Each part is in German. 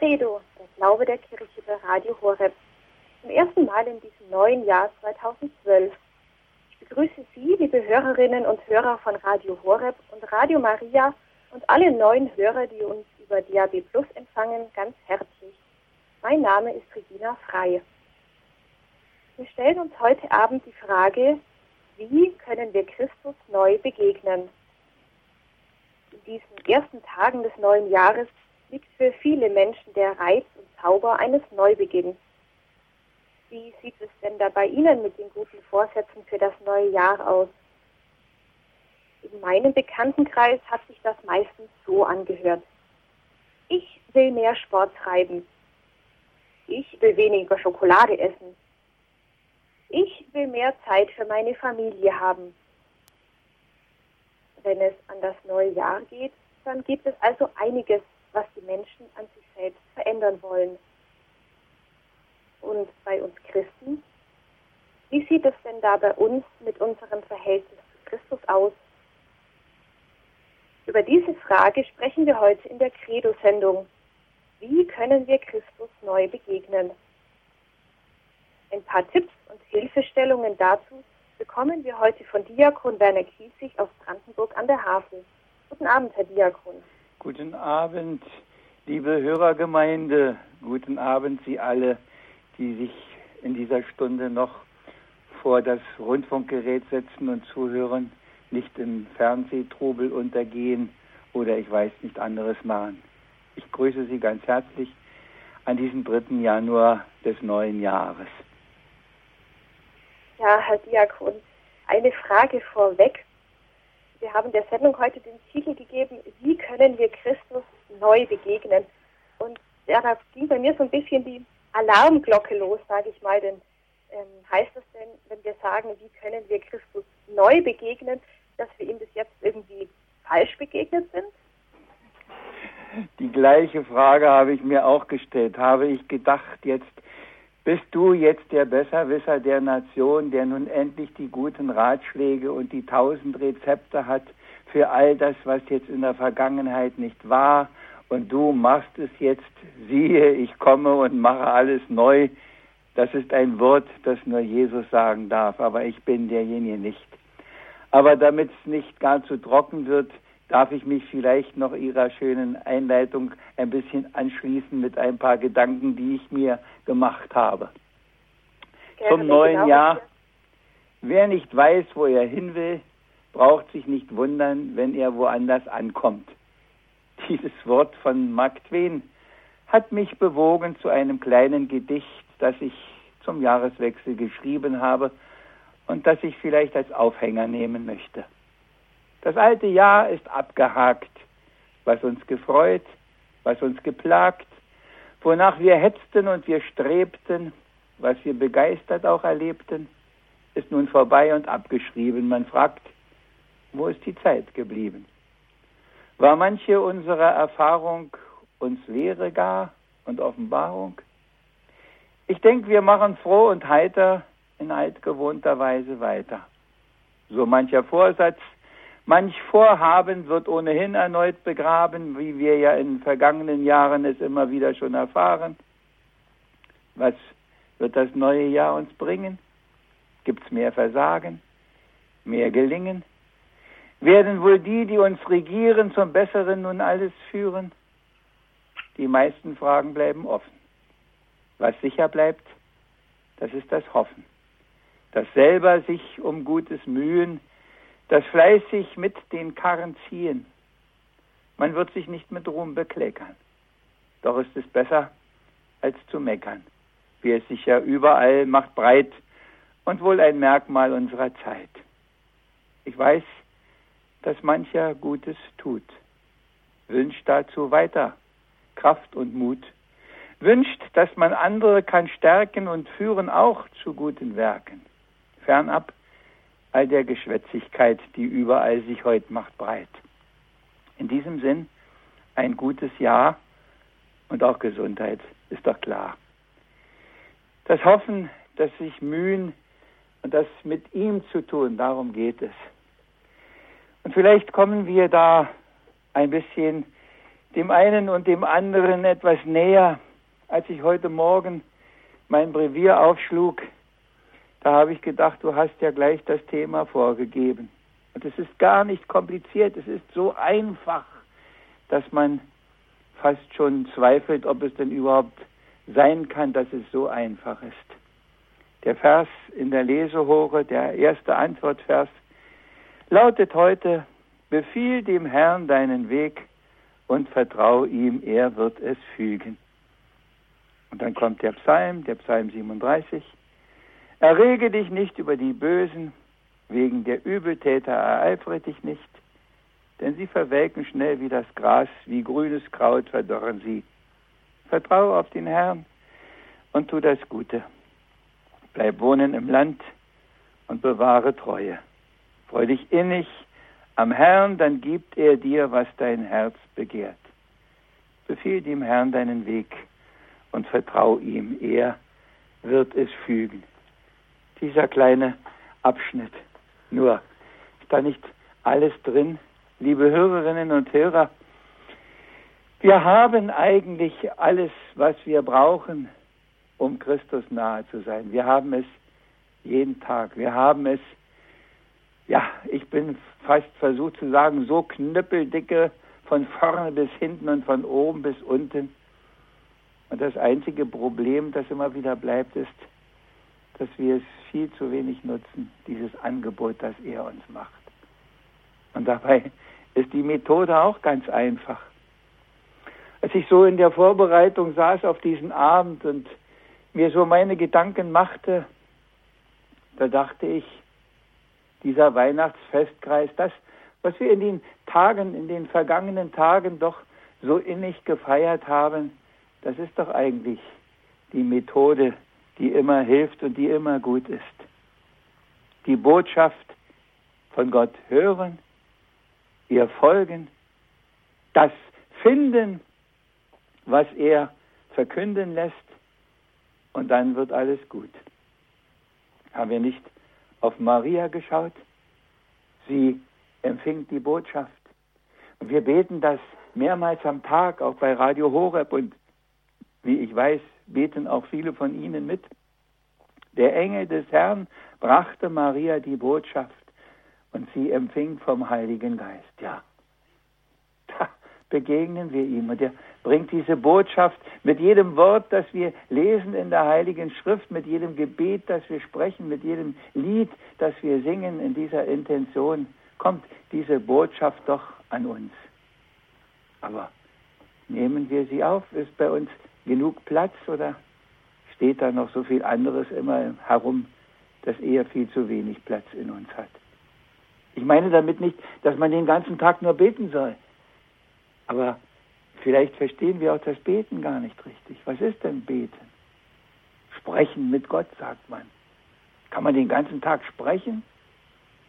Credo, der Glaube der Kirche bei Radio Horeb. Zum ersten Mal in diesem neuen Jahr 2012. Ich begrüße Sie, liebe Hörerinnen und Hörer von Radio Horeb und Radio Maria und alle neuen Hörer, die uns über DAB Plus empfangen, ganz herzlich. Mein Name ist Regina Frei. Wir stellen uns heute Abend die Frage, wie können wir Christus neu begegnen? In diesen ersten Tagen des neuen Jahres liegt für viele Menschen der Reiz und Zauber eines Neubeginns. Wie sieht es denn da bei Ihnen mit den guten Vorsätzen für das neue Jahr aus? In meinem Bekanntenkreis hat sich das meistens so angehört. Ich will mehr Sport treiben. Ich will weniger Schokolade essen. Ich will mehr Zeit für meine Familie haben. Wenn es an das neue Jahr geht, dann gibt es also einiges, was die Menschen an sich selbst verändern wollen. Und bei uns Christen, wie sieht es denn da bei uns mit unserem Verhältnis zu Christus aus? Über diese Frage sprechen wir heute in der Credo-Sendung. Wie können wir Christus neu begegnen? Ein paar Tipps und Hilfestellungen dazu bekommen wir heute von Diakon Werner Kiesig aus Brandenburg an der Havel. Guten Abend, Herr Diakon. Guten Abend, liebe Hörergemeinde. Guten Abend, Sie alle, die sich in dieser Stunde noch vor das Rundfunkgerät setzen und zuhören, nicht im Fernsehtrubel untergehen oder ich weiß nicht anderes machen. Ich grüße Sie ganz herzlich an diesem 3. Januar des neuen Jahres. Ja, Herr Diakon, eine Frage vorweg. Wir haben der Sendung heute den Titel gegeben, wie können wir Christus neu begegnen? Und ja, da ging bei mir so ein bisschen die Alarmglocke los, sage ich mal, denn ähm, heißt das denn, wenn wir sagen, wie können wir Christus neu begegnen, dass wir ihm bis jetzt irgendwie falsch begegnet sind? Die gleiche Frage habe ich mir auch gestellt. Habe ich gedacht, jetzt bist du jetzt der Besserwisser der Nation, der nun endlich die guten Ratschläge und die tausend Rezepte hat für all das, was jetzt in der Vergangenheit nicht war? Und du machst es jetzt, siehe, ich komme und mache alles neu. Das ist ein Wort, das nur Jesus sagen darf, aber ich bin derjenige nicht. Aber damit es nicht gar zu trocken wird, darf ich mich vielleicht noch Ihrer schönen Einleitung ein bisschen anschließen mit ein paar Gedanken, die ich mir gemacht habe. Gerne, Zum neuen Jahr. Wer nicht weiß, wo er hin will, braucht sich nicht wundern, wenn er woanders ankommt. Dieses Wort von Mark Twain hat mich bewogen zu einem kleinen Gedicht, das ich zum Jahreswechsel geschrieben habe und das ich vielleicht als Aufhänger nehmen möchte. Das alte Jahr ist abgehakt, was uns gefreut, was uns geplagt, wonach wir hetzten und wir strebten, was wir begeistert auch erlebten, ist nun vorbei und abgeschrieben. Man fragt, wo ist die Zeit geblieben? War manche unserer Erfahrung uns Lehre gar und Offenbarung? Ich denke, wir machen froh und heiter in altgewohnter Weise weiter. So mancher Vorsatz Manch Vorhaben wird ohnehin erneut begraben, wie wir ja in vergangenen Jahren es immer wieder schon erfahren. Was wird das neue Jahr uns bringen? Gibt es mehr Versagen, mehr Gelingen? Werden wohl die, die uns regieren, zum Besseren nun alles führen? Die meisten Fragen bleiben offen. Was sicher bleibt, das ist das Hoffen. Das selber sich um Gutes mühen, das fleißig mit den Karren ziehen. Man wird sich nicht mit Ruhm bekleckern. Doch ist es besser, als zu meckern, wie es sich ja überall macht breit und wohl ein Merkmal unserer Zeit. Ich weiß, dass mancher Gutes tut, wünscht dazu weiter Kraft und Mut, wünscht, dass man andere kann stärken und führen auch zu guten Werken. Fernab all der Geschwätzigkeit, die überall sich heute macht, breit. In diesem Sinn ein gutes Jahr und auch Gesundheit, ist doch klar. Das Hoffen, das sich mühen und das mit ihm zu tun, darum geht es. Und vielleicht kommen wir da ein bisschen dem einen und dem anderen etwas näher. Als ich heute Morgen mein Brevier aufschlug, da habe ich gedacht, du hast ja gleich das Thema vorgegeben. Und es ist gar nicht kompliziert, es ist so einfach, dass man fast schon zweifelt, ob es denn überhaupt sein kann, dass es so einfach ist. Der Vers in der Lesehore, der erste Antwortvers, lautet heute, befiehl dem Herrn deinen Weg und vertrau ihm, er wird es fügen. Und dann kommt der Psalm, der Psalm 37. Errege dich nicht über die Bösen, wegen der Übeltäter ereifere dich nicht, denn sie verwelken schnell wie das Gras, wie grünes Kraut verdorren sie. Vertraue auf den Herrn und tu das Gute. Bleib wohnen im Land und bewahre Treue. Freu dich innig am Herrn, dann gibt er dir, was dein Herz begehrt. Befiehl dem Herrn deinen Weg und vertrau ihm, er wird es fügen. Dieser kleine Abschnitt. Nur ist da nicht alles drin, liebe Hörerinnen und Hörer. Wir haben eigentlich alles, was wir brauchen, um Christus nahe zu sein. Wir haben es jeden Tag. Wir haben es, ja, ich bin fast versucht zu sagen, so knüppeldicke von vorne bis hinten und von oben bis unten. Und das einzige Problem, das immer wieder bleibt, ist, dass wir es viel zu wenig nutzen, dieses Angebot, das er uns macht. Und dabei ist die Methode auch ganz einfach. Als ich so in der Vorbereitung saß auf diesen Abend und mir so meine Gedanken machte, da dachte ich, dieser Weihnachtsfestkreis, das, was wir in den Tagen, in den vergangenen Tagen doch so innig gefeiert haben, das ist doch eigentlich die Methode, die immer hilft und die immer gut ist. Die Botschaft von Gott hören, ihr folgen, das finden, was er verkünden lässt, und dann wird alles gut. Haben wir nicht auf Maria geschaut? Sie empfing die Botschaft. Und wir beten das mehrmals am Tag, auch bei Radio Horeb und wie ich weiß, beten auch viele von Ihnen mit. Der Engel des Herrn brachte Maria die Botschaft und sie empfing vom Heiligen Geist. Ja, da begegnen wir ihm und er bringt diese Botschaft mit jedem Wort, das wir lesen in der Heiligen Schrift, mit jedem Gebet, das wir sprechen, mit jedem Lied, das wir singen in dieser Intention, kommt diese Botschaft doch an uns. Aber nehmen wir sie auf? Ist bei uns genug Platz oder steht da noch so viel anderes immer herum, das eher viel zu wenig Platz in uns hat? Ich meine damit nicht, dass man den ganzen Tag nur beten soll. Aber vielleicht verstehen wir auch das Beten gar nicht richtig. Was ist denn Beten? Sprechen mit Gott, sagt man. Kann man den ganzen Tag sprechen?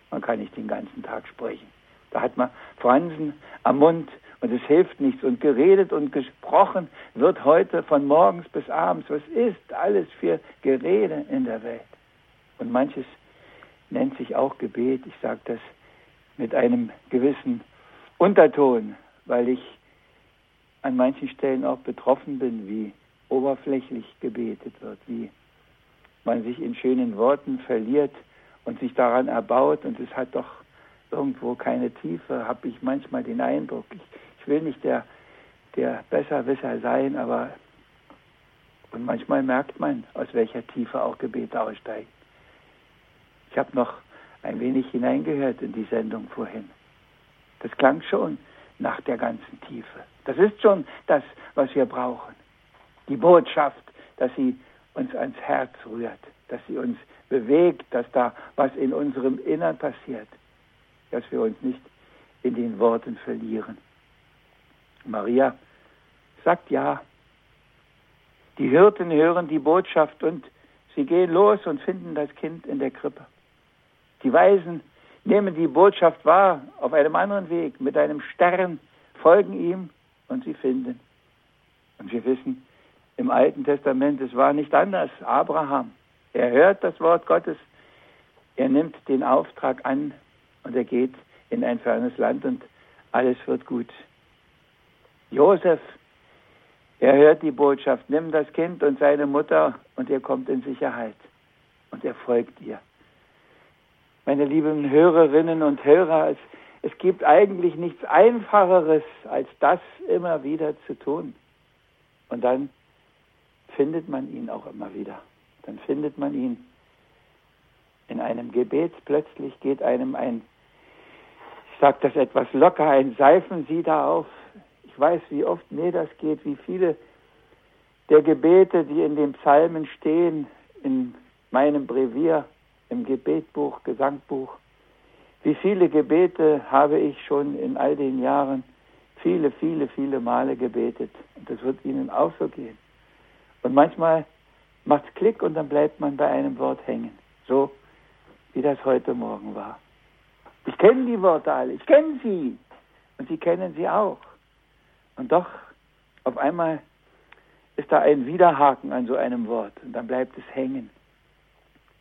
Man kann nicht den ganzen Tag sprechen. Da hat man Fransen am Mund und es hilft nichts. Und geredet und gesprochen wird heute von morgens bis abends. Was ist alles für Gerede in der Welt? Und manches nennt sich auch Gebet. Ich sage das mit einem gewissen Unterton, weil ich an manchen Stellen auch betroffen bin, wie oberflächlich gebetet wird, wie man sich in schönen Worten verliert und sich daran erbaut und es hat doch irgendwo keine Tiefe, habe ich manchmal den Eindruck. Ich, ich will nicht der, der Besserwisser sein, aber und manchmal merkt man, aus welcher Tiefe auch Gebete aussteigen. Ich habe noch ein wenig hineingehört in die Sendung vorhin. Das klang schon nach der ganzen Tiefe. Das ist schon das, was wir brauchen. Die Botschaft, dass sie uns ans Herz rührt, dass sie uns bewegt, dass da was in unserem Innern passiert, dass wir uns nicht in den Worten verlieren. Maria sagt ja. Die Hirten hören die Botschaft und sie gehen los und finden das Kind in der Krippe. Die Weisen nehmen die Botschaft wahr auf einem anderen Weg, mit einem Stern, folgen ihm und sie finden. Und wir wissen, im Alten Testament, es war nicht anders. Abraham, er hört das Wort Gottes, er nimmt den Auftrag an und er geht in ein fernes Land und alles wird gut. Josef, er hört die Botschaft, nimm das Kind und seine Mutter und er kommt in Sicherheit und er folgt ihr. Meine lieben Hörerinnen und Hörer, es, es gibt eigentlich nichts Einfacheres, als das immer wieder zu tun. Und dann findet man ihn auch immer wieder. Dann findet man ihn in einem Gebet. Plötzlich geht einem ein, ich sage das etwas locker, ein Seifensieder auf. Weiß, wie oft mir das geht, wie viele der Gebete, die in den Psalmen stehen, in meinem Brevier, im Gebetbuch, Gesangbuch, wie viele Gebete habe ich schon in all den Jahren, viele, viele, viele Male gebetet. Und das wird Ihnen auch so gehen. Und manchmal macht es Klick und dann bleibt man bei einem Wort hängen. So wie das heute Morgen war. Ich kenne die Worte alle, ich kenne sie. Und Sie kennen sie auch. Und doch, auf einmal ist da ein Widerhaken an so einem Wort und dann bleibt es hängen.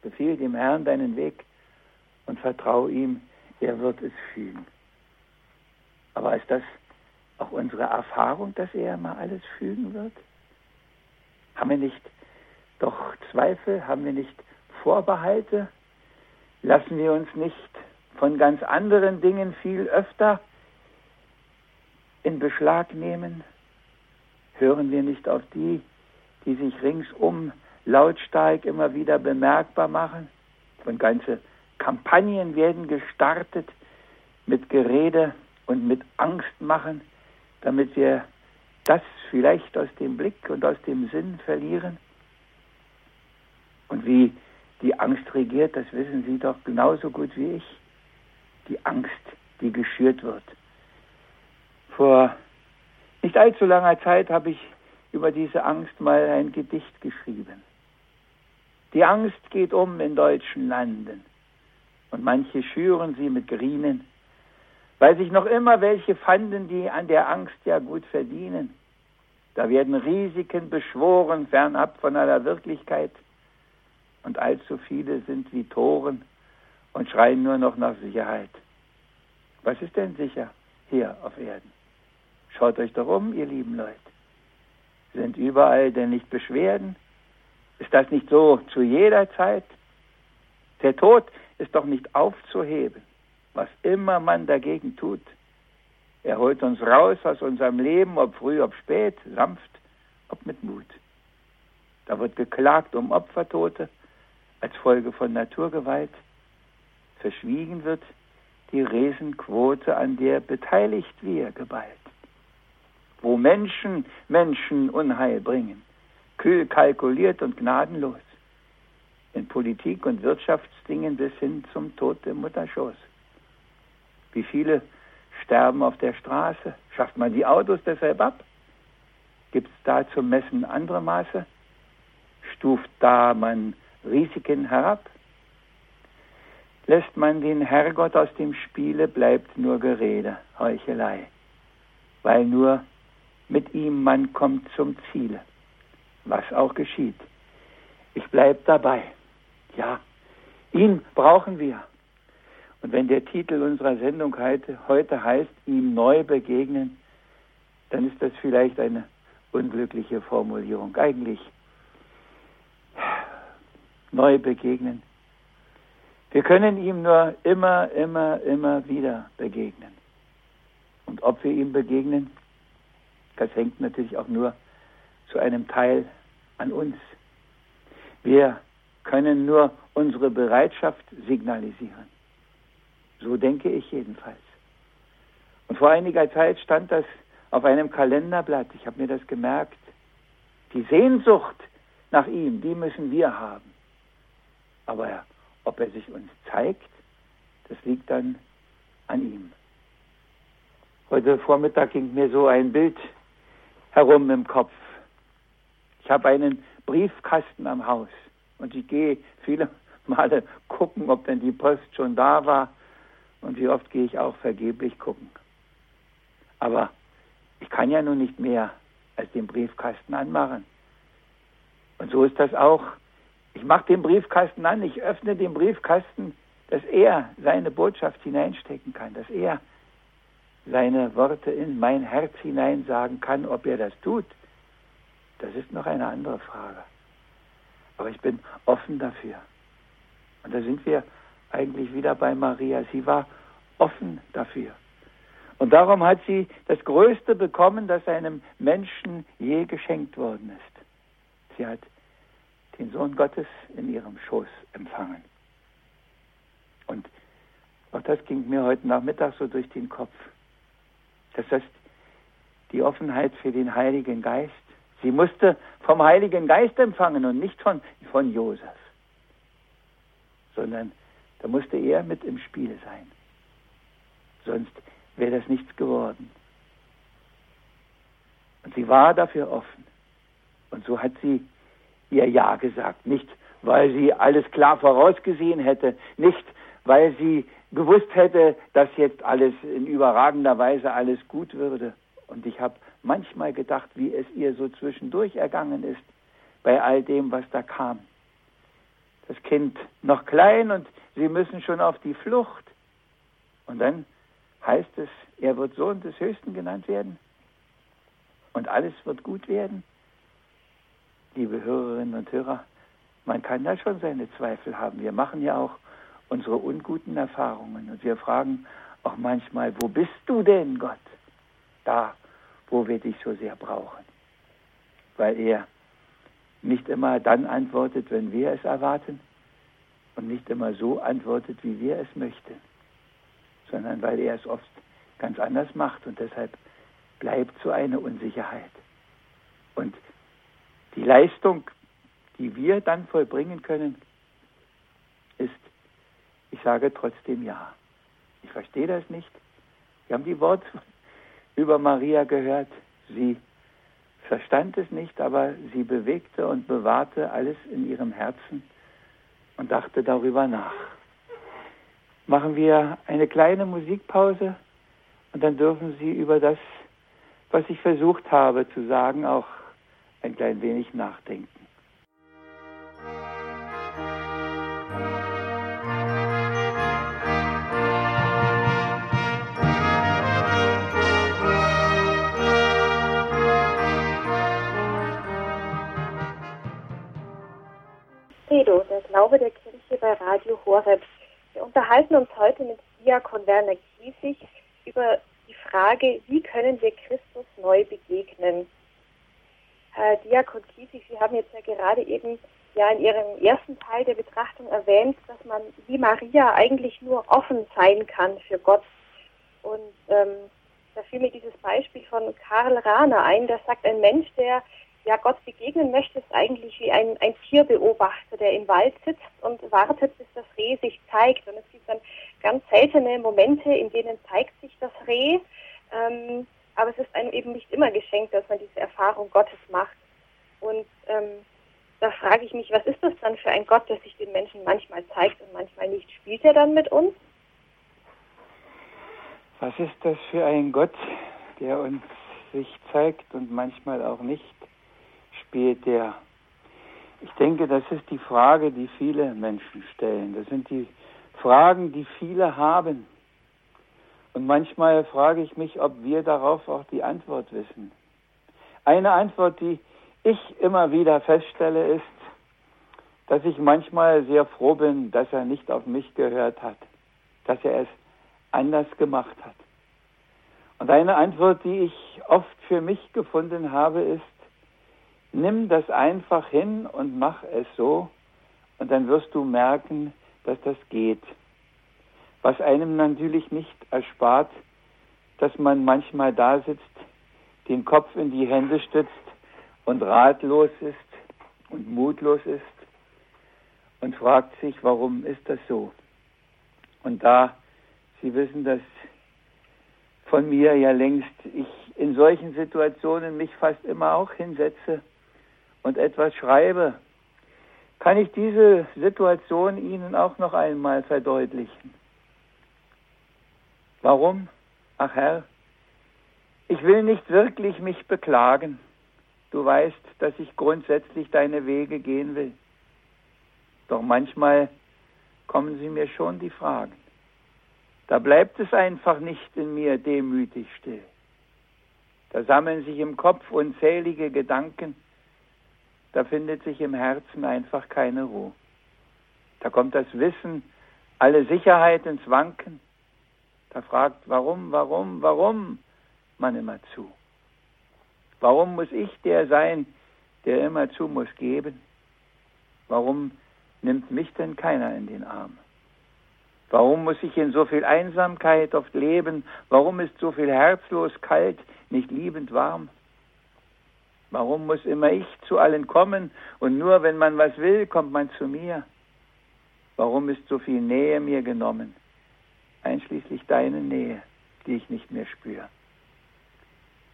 Befehl dem Herrn deinen Weg und vertraue ihm, er wird es fügen. Aber ist das auch unsere Erfahrung, dass er mal alles fügen wird? Haben wir nicht doch Zweifel? Haben wir nicht Vorbehalte? Lassen wir uns nicht von ganz anderen Dingen viel öfter in Beschlag nehmen? Hören wir nicht auf die, die sich ringsum lautstark immer wieder bemerkbar machen? Und ganze Kampagnen werden gestartet mit Gerede und mit Angst machen, damit wir das vielleicht aus dem Blick und aus dem Sinn verlieren? Und wie die Angst regiert, das wissen Sie doch genauso gut wie ich. Die Angst, die geschürt wird. Vor nicht allzu langer Zeit habe ich über diese Angst mal ein Gedicht geschrieben. Die Angst geht um in deutschen Landen und manche schüren sie mit Grinen, weil sich noch immer welche fanden, die an der Angst ja gut verdienen. Da werden Risiken beschworen, fernab von aller Wirklichkeit, und allzu viele sind wie Toren und schreien nur noch nach Sicherheit. Was ist denn sicher hier auf Erden? Schaut euch doch um, ihr lieben Leute. Sind überall denn nicht Beschwerden? Ist das nicht so zu jeder Zeit? Der Tod ist doch nicht aufzuheben, was immer man dagegen tut. Er holt uns raus aus unserem Leben, ob früh, ob spät, sanft, ob mit Mut. Da wird geklagt um Opfertote als Folge von Naturgewalt. Verschwiegen wird die Resenquote, an der beteiligt wir geballt wo Menschen Menschen Unheil bringen. Kühl kalkuliert und gnadenlos. In Politik und Wirtschaftsdingen bis hin zum Tod im Mutterschoß. Wie viele sterben auf der Straße? Schafft man die Autos deshalb ab? Gibt es da zum Messen andere Maße? Stuft da man Risiken herab? Lässt man den Herrgott aus dem Spiele, bleibt nur Gerede, Heuchelei, weil nur mit ihm, man kommt zum Ziele, was auch geschieht. Ich bleibe dabei. Ja, ihn brauchen wir. Und wenn der Titel unserer Sendung heute heißt, ihm neu begegnen, dann ist das vielleicht eine unglückliche Formulierung. Eigentlich neu begegnen. Wir können ihm nur immer, immer, immer wieder begegnen. Und ob wir ihm begegnen, das hängt natürlich auch nur zu einem Teil an uns. Wir können nur unsere Bereitschaft signalisieren. So denke ich jedenfalls. Und vor einiger Zeit stand das auf einem Kalenderblatt. Ich habe mir das gemerkt. Die Sehnsucht nach ihm, die müssen wir haben. Aber ob er sich uns zeigt, das liegt dann an ihm. Heute Vormittag ging mir so ein Bild herum im Kopf. Ich habe einen Briefkasten am Haus und ich gehe viele Male gucken, ob denn die Post schon da war und wie oft gehe ich auch vergeblich gucken. Aber ich kann ja nun nicht mehr als den Briefkasten anmachen. Und so ist das auch. Ich mache den Briefkasten an, ich öffne den Briefkasten, dass er seine Botschaft hineinstecken kann, dass er seine Worte in mein Herz hinein sagen kann, ob er das tut, das ist noch eine andere Frage. Aber ich bin offen dafür. Und da sind wir eigentlich wieder bei Maria. Sie war offen dafür. Und darum hat sie das Größte bekommen, das einem Menschen je geschenkt worden ist. Sie hat den Sohn Gottes in ihrem Schoß empfangen. Und auch das ging mir heute Nachmittag so durch den Kopf. Das heißt, die Offenheit für den Heiligen Geist. Sie musste vom Heiligen Geist empfangen und nicht von, von Josef, sondern da musste er mit im Spiel sein. Sonst wäre das nichts geworden. Und sie war dafür offen. Und so hat sie ihr Ja gesagt. Nicht, weil sie alles klar vorausgesehen hätte, nicht, weil sie gewusst hätte, dass jetzt alles in überragender Weise alles gut würde. Und ich habe manchmal gedacht, wie es ihr so zwischendurch ergangen ist, bei all dem, was da kam. Das Kind noch klein und sie müssen schon auf die Flucht. Und dann heißt es, er wird Sohn des Höchsten genannt werden und alles wird gut werden. Liebe Hörerinnen und Hörer, man kann da schon seine Zweifel haben. Wir machen ja auch unsere unguten Erfahrungen und wir fragen auch manchmal, wo bist du denn, Gott? Da, wo wir dich so sehr brauchen. Weil er nicht immer dann antwortet, wenn wir es erwarten und nicht immer so antwortet, wie wir es möchten sondern weil er es oft ganz anders macht und deshalb bleibt so eine Unsicherheit. Und die Leistung, die wir dann vollbringen können, ist, ich sage trotzdem ja. Ich verstehe das nicht. Wir haben die Worte über Maria gehört. Sie verstand es nicht, aber sie bewegte und bewahrte alles in ihrem Herzen und dachte darüber nach machen wir eine kleine Musikpause und dann dürfen Sie über das, was ich versucht habe zu sagen, auch ein klein wenig nachdenken. Glaube der Kirche bei Radio Horeb. Wir unterhalten uns heute mit Diakon Werner Kiesig über die Frage, wie können wir Christus neu begegnen. Herr Diakon Kiesig, Sie haben jetzt ja gerade eben ja in Ihrem ersten Teil der Betrachtung erwähnt, dass man wie Maria eigentlich nur offen sein kann für Gott. Und ähm, da fiel mir dieses Beispiel von Karl Rahner ein, der sagt, ein Mensch, der ja Gott begegnen möchte, ist eigentlich wie ein, ein Tierbeobachter, der im Wald sitzt und wartet, bis das Reh sich zeigt. Und es gibt dann ganz seltene Momente, in denen zeigt sich das Reh. Ähm, aber es ist einem eben nicht immer geschenkt, dass man diese Erfahrung Gottes macht. Und ähm, da frage ich mich, was ist das dann für ein Gott, der sich den Menschen manchmal zeigt und manchmal nicht? Spielt er dann mit uns? Was ist das für ein Gott, der uns sich zeigt und manchmal auch nicht? Spielt der? Ich denke, das ist die Frage, die viele Menschen stellen. Das sind die Fragen, die viele haben. Und manchmal frage ich mich, ob wir darauf auch die Antwort wissen. Eine Antwort, die ich immer wieder feststelle, ist, dass ich manchmal sehr froh bin, dass er nicht auf mich gehört hat, dass er es anders gemacht hat. Und eine Antwort, die ich oft für mich gefunden habe, ist, Nimm das einfach hin und mach es so und dann wirst du merken, dass das geht. Was einem natürlich nicht erspart, dass man manchmal da sitzt, den Kopf in die Hände stützt und ratlos ist und mutlos ist und fragt sich, warum ist das so? Und da, Sie wissen das von mir ja längst, ich in solchen Situationen mich fast immer auch hinsetze und etwas schreibe, kann ich diese Situation Ihnen auch noch einmal verdeutlichen. Warum? Ach Herr, ich will nicht wirklich mich beklagen. Du weißt, dass ich grundsätzlich deine Wege gehen will. Doch manchmal kommen sie mir schon die Fragen. da bleibt es einfach nicht in mir demütig still. Da sammeln sich im Kopf unzählige Gedanken, da findet sich im Herzen einfach keine Ruhe. Da kommt das Wissen, alle Sicherheit ins Wanken. Da fragt, warum, warum, warum man immer zu? Warum muss ich der sein, der immer zu muss geben? Warum nimmt mich denn keiner in den Arm? Warum muss ich in so viel Einsamkeit oft leben? Warum ist so viel herzlos kalt, nicht liebend warm? Warum muss immer ich zu allen kommen und nur wenn man was will, kommt man zu mir? Warum ist so viel Nähe mir genommen, einschließlich deine Nähe, die ich nicht mehr spüre?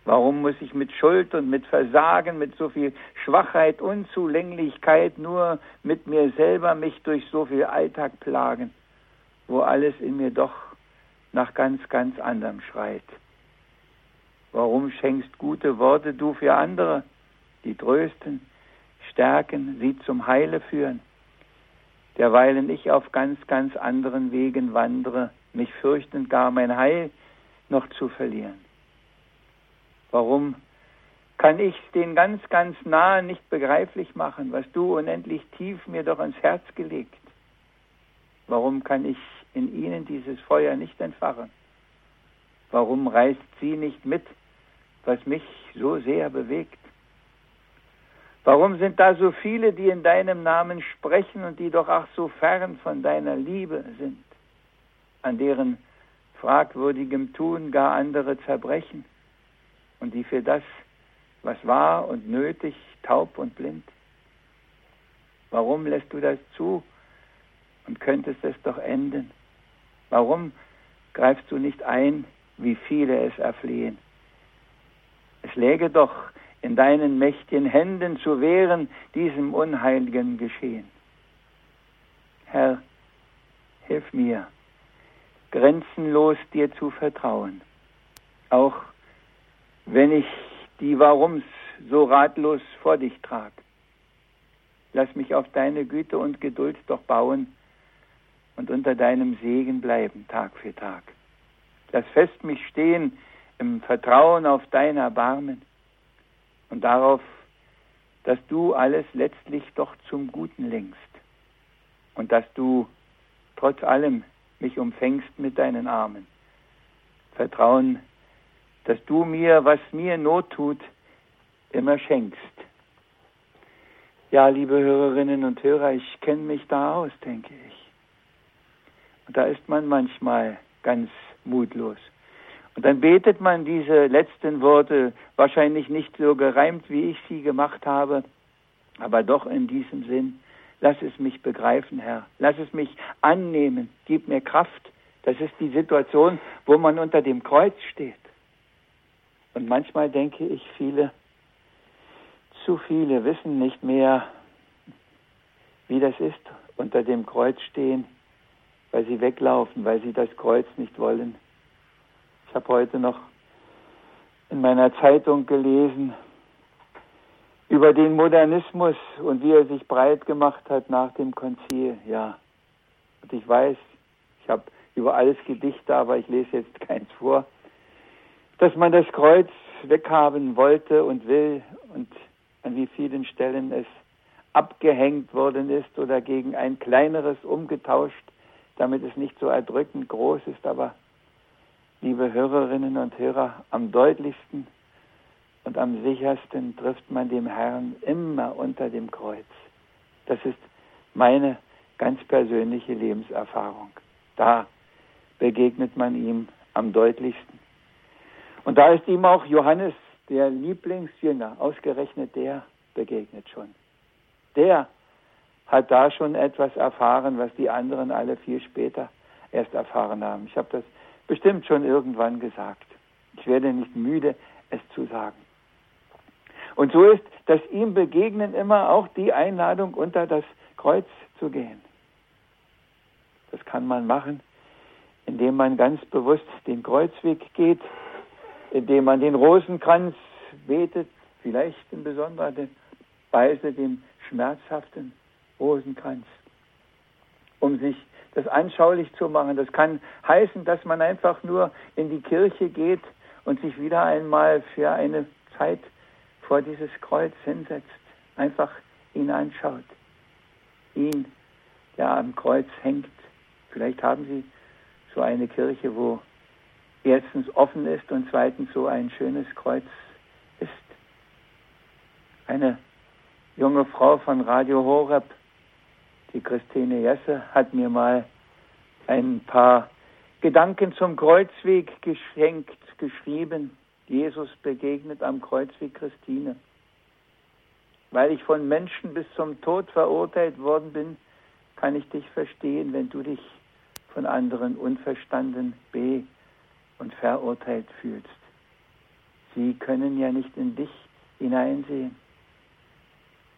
Warum muss ich mit Schuld und mit Versagen, mit so viel Schwachheit, Unzulänglichkeit nur mit mir selber mich durch so viel Alltag plagen, wo alles in mir doch nach ganz, ganz anderem schreit? Warum schenkst gute Worte du für andere, die trösten, stärken, sie zum Heile führen? Derweilen ich auf ganz, ganz anderen Wegen wandere, mich fürchtend gar mein Heil noch zu verlieren. Warum kann ich den ganz, ganz nahe nicht begreiflich machen, was du unendlich tief mir doch ins Herz gelegt? Warum kann ich in ihnen dieses Feuer nicht entfachen? Warum reißt sie nicht mit, was mich so sehr bewegt? Warum sind da so viele, die in deinem Namen sprechen und die doch ach so fern von deiner Liebe sind, an deren fragwürdigem Tun gar andere zerbrechen und die für das, was wahr und nötig, taub und blind? Warum lässt du das zu und könntest es doch enden? Warum greifst du nicht ein, wie viele es erflehen? Es läge doch in deinen mächtigen Händen zu wehren diesem unheiligen Geschehen. Herr, hilf mir, grenzenlos dir zu vertrauen, auch wenn ich die Warums so ratlos vor dich trag. Lass mich auf deine Güte und Geduld doch bauen und unter deinem Segen bleiben Tag für Tag. Lass fest mich stehen im Vertrauen auf dein Erbarmen und darauf, dass du alles letztlich doch zum Guten lenkst und dass du trotz allem mich umfängst mit deinen Armen. Vertrauen, dass du mir, was mir Not tut, immer schenkst. Ja, liebe Hörerinnen und Hörer, ich kenne mich da aus, denke ich. Und da ist man manchmal ganz mutlos. Und dann betet man diese letzten Worte wahrscheinlich nicht so gereimt, wie ich sie gemacht habe, aber doch in diesem Sinn. Lass es mich begreifen, Herr. Lass es mich annehmen. Gib mir Kraft. Das ist die Situation, wo man unter dem Kreuz steht. Und manchmal denke ich, viele, zu viele wissen nicht mehr, wie das ist, unter dem Kreuz stehen, weil sie weglaufen, weil sie das Kreuz nicht wollen habe heute noch in meiner Zeitung gelesen über den Modernismus und wie er sich breit gemacht hat nach dem Konzil. Ja, und ich weiß, ich habe über alles Gedichte, aber ich lese jetzt keins vor, dass man das Kreuz weghaben wollte und will und an wie vielen Stellen es abgehängt worden ist oder gegen ein kleineres umgetauscht, damit es nicht so erdrückend groß ist, aber liebe Hörerinnen und Hörer, am deutlichsten und am sichersten trifft man dem Herrn immer unter dem Kreuz. Das ist meine ganz persönliche Lebenserfahrung. Da begegnet man ihm am deutlichsten. Und da ist ihm auch Johannes, der Lieblingsjünger, ausgerechnet der begegnet schon. Der hat da schon etwas erfahren, was die anderen alle viel später erst erfahren haben. Ich habe das bestimmt schon irgendwann gesagt. Ich werde nicht müde, es zu sagen. Und so ist das ihm begegnen immer auch die Einladung, unter das Kreuz zu gehen. Das kann man machen, indem man ganz bewusst den Kreuzweg geht, indem man den Rosenkranz betet, vielleicht in besonderer Weise den schmerzhaften Rosenkranz, um sich das anschaulich zu machen. Das kann heißen, dass man einfach nur in die Kirche geht und sich wieder einmal für eine Zeit vor dieses Kreuz hinsetzt, einfach ihn anschaut, ihn, der am Kreuz hängt. Vielleicht haben Sie so eine Kirche, wo erstens offen ist und zweitens so ein schönes Kreuz ist. Eine junge Frau von Radio Horeb die Christine Jesse hat mir mal ein paar Gedanken zum Kreuzweg geschenkt, geschrieben. Jesus begegnet am Kreuzweg Christine. Weil ich von Menschen bis zum Tod verurteilt worden bin, kann ich dich verstehen, wenn du dich von anderen unverstanden be- und verurteilt fühlst. Sie können ja nicht in dich hineinsehen.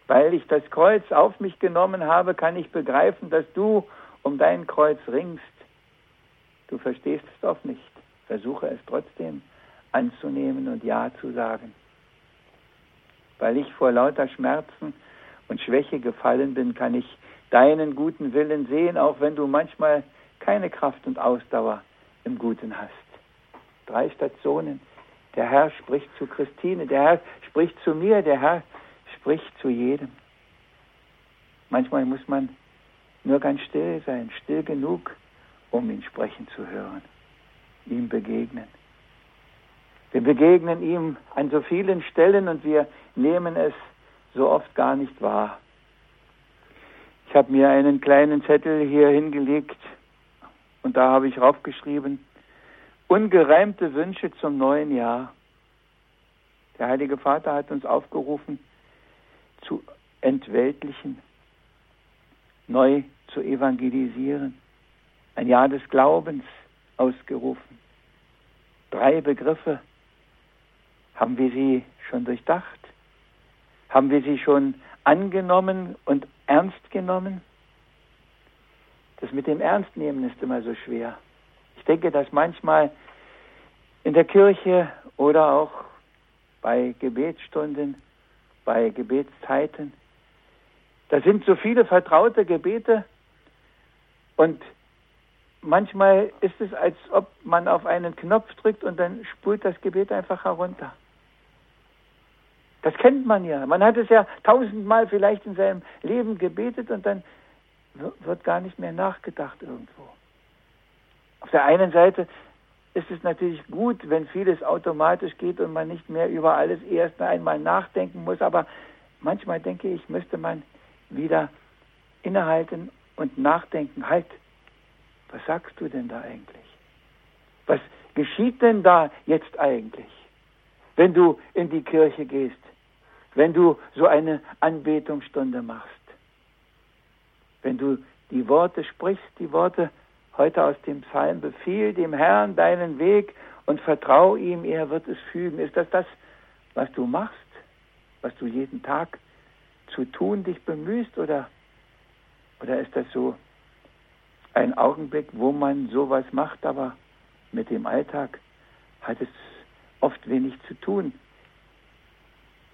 Weil ich das Kreuz auf mich genommen habe, kann ich begreifen, dass du um dein Kreuz ringst. Du verstehst es oft nicht. Versuche es trotzdem anzunehmen und Ja zu sagen. Weil ich vor lauter Schmerzen und Schwäche gefallen bin, kann ich deinen guten Willen sehen, auch wenn du manchmal keine Kraft und Ausdauer im Guten hast. Drei Stationen. Der Herr spricht zu Christine, der Herr spricht zu mir, der Herr spricht zu jedem. Manchmal muss man nur ganz still sein, still genug, um ihn sprechen zu hören, ihm begegnen. Wir begegnen ihm an so vielen Stellen und wir nehmen es so oft gar nicht wahr. Ich habe mir einen kleinen Zettel hier hingelegt und da habe ich draufgeschrieben, ungereimte Wünsche zum neuen Jahr. Der Heilige Vater hat uns aufgerufen, zu entweltlichen, neu zu evangelisieren, ein Jahr des Glaubens ausgerufen. Drei Begriffe. Haben wir sie schon durchdacht? Haben wir sie schon angenommen und ernst genommen? Das mit dem Ernstnehmen ist immer so schwer. Ich denke, dass manchmal in der Kirche oder auch bei Gebetsstunden bei Gebetszeiten. Da sind so viele vertraute Gebete und manchmal ist es, als ob man auf einen Knopf drückt und dann spult das Gebet einfach herunter. Das kennt man ja. Man hat es ja tausendmal vielleicht in seinem Leben gebetet und dann wird gar nicht mehr nachgedacht irgendwo. Auf der einen Seite ist es natürlich gut, wenn vieles automatisch geht und man nicht mehr über alles erst einmal nachdenken muss. Aber manchmal denke ich, müsste man wieder innehalten und nachdenken. Halt, was sagst du denn da eigentlich? Was geschieht denn da jetzt eigentlich, wenn du in die Kirche gehst, wenn du so eine Anbetungsstunde machst, wenn du die Worte sprichst, die Worte heute aus dem Psalm, befiehl dem Herrn deinen Weg und vertrau ihm, er wird es fügen. Ist das das, was du machst, was du jeden Tag zu tun dich bemühst oder, oder ist das so ein Augenblick, wo man sowas macht, aber mit dem Alltag hat es oft wenig zu tun.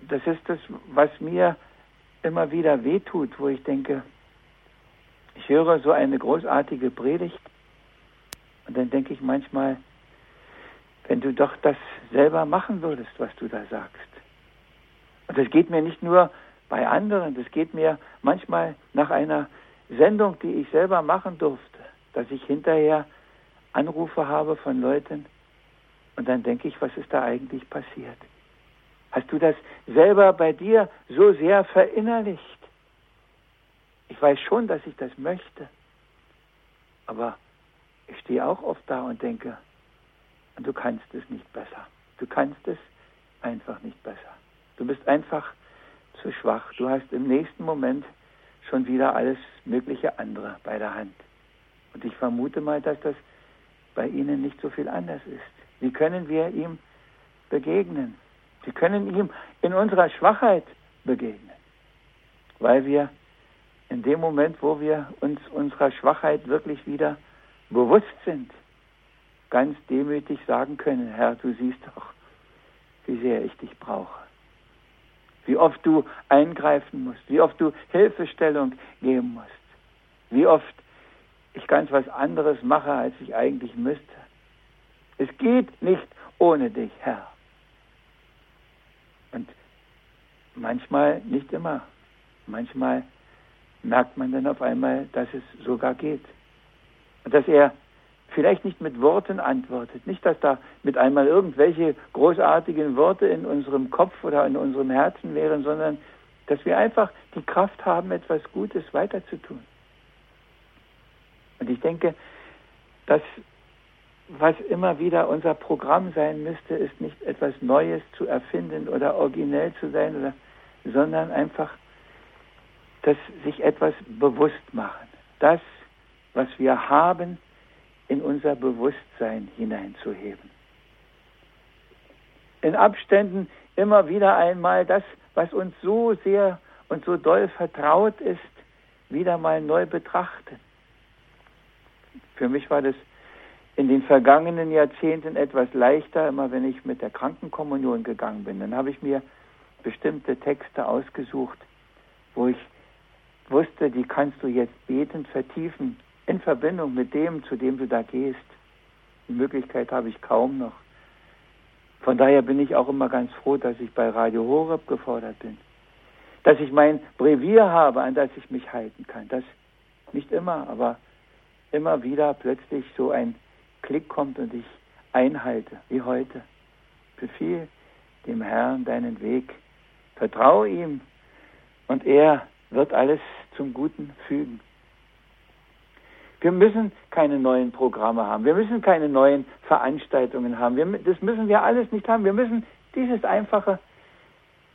Das ist das, was mir immer wieder wehtut, wo ich denke, ich höre so eine großartige Predigt und dann denke ich manchmal, wenn du doch das selber machen würdest, was du da sagst. Und das geht mir nicht nur bei anderen, das geht mir manchmal nach einer Sendung, die ich selber machen durfte, dass ich hinterher Anrufe habe von Leuten und dann denke ich, was ist da eigentlich passiert? Hast du das selber bei dir so sehr verinnerlicht? Ich weiß schon, dass ich das möchte, aber ich stehe auch oft da und denke, du kannst es nicht besser. Du kannst es einfach nicht besser. Du bist einfach zu schwach. Du hast im nächsten Moment schon wieder alles mögliche andere bei der Hand. Und ich vermute mal, dass das bei Ihnen nicht so viel anders ist. Wie können wir ihm begegnen? Wir können ihm in unserer Schwachheit begegnen, weil wir in dem Moment, wo wir uns unserer Schwachheit wirklich wieder bewusst sind, ganz demütig sagen können, Herr, du siehst doch, wie sehr ich dich brauche. Wie oft du eingreifen musst, wie oft du Hilfestellung geben musst, wie oft ich ganz was anderes mache, als ich eigentlich müsste. Es geht nicht ohne dich, Herr. Und manchmal, nicht immer, manchmal merkt man dann auf einmal, dass es sogar geht. Dass er vielleicht nicht mit Worten antwortet. Nicht, dass da mit einmal irgendwelche großartigen Worte in unserem Kopf oder in unserem Herzen wären, sondern dass wir einfach die Kraft haben, etwas Gutes weiterzutun. Und ich denke, dass was immer wieder unser Programm sein müsste, ist nicht etwas Neues zu erfinden oder originell zu sein, oder, sondern einfach, dass sich etwas bewusst machen. Das, was wir haben, in unser Bewusstsein hineinzuheben. In Abständen immer wieder einmal das, was uns so sehr und so doll vertraut ist, wieder mal neu betrachten. Für mich war das in den vergangenen Jahrzehnten etwas leichter, immer wenn ich mit der Krankenkommunion gegangen bin. Dann habe ich mir bestimmte Texte ausgesucht, wo ich wusste, die kannst du jetzt betend vertiefen in Verbindung mit dem, zu dem du da gehst. Die Möglichkeit habe ich kaum noch. Von daher bin ich auch immer ganz froh, dass ich bei Radio Horeb gefordert bin. Dass ich mein Brevier habe, an das ich mich halten kann. Das nicht immer, aber immer wieder plötzlich so ein Klick kommt und ich einhalte, wie heute. Befiehl dem Herrn deinen Weg. Vertraue ihm und er wird alles zum Guten fügen. Wir müssen keine neuen Programme haben. Wir müssen keine neuen Veranstaltungen haben. Wir, das müssen wir alles nicht haben. Wir müssen dieses Einfache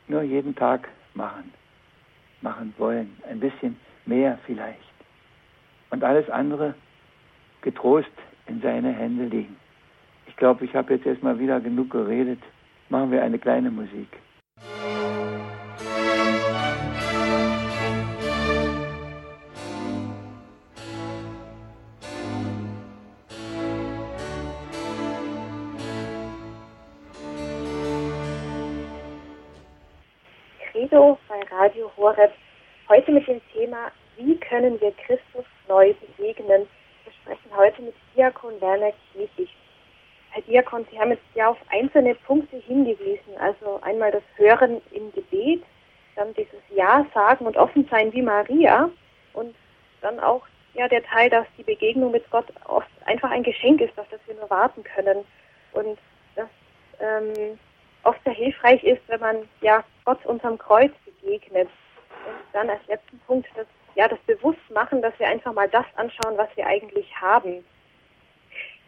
nur jeden Tag machen. Machen wollen. Ein bisschen mehr vielleicht. Und alles andere getrost in seine Hände legen. Ich glaube, ich habe jetzt erstmal wieder genug geredet. Machen wir eine kleine Musik. Horeb. Heute mit dem Thema, wie können wir Christus neu begegnen? Wir sprechen heute mit Diakon Werner Kiesig. Herr Diakon, Sie haben jetzt ja auf einzelne Punkte hingewiesen. Also einmal das Hören im Gebet, dann dieses Ja sagen und offen sein wie Maria und dann auch ja der Teil, dass die Begegnung mit Gott oft einfach ein Geschenk ist, auf das wir nur warten können und das ähm, oft sehr hilfreich ist, wenn man ja Gott unterm Kreuz begegnet. Und dann als letzten Punkt das, ja, das Bewusstmachen, dass wir einfach mal das anschauen, was wir eigentlich haben.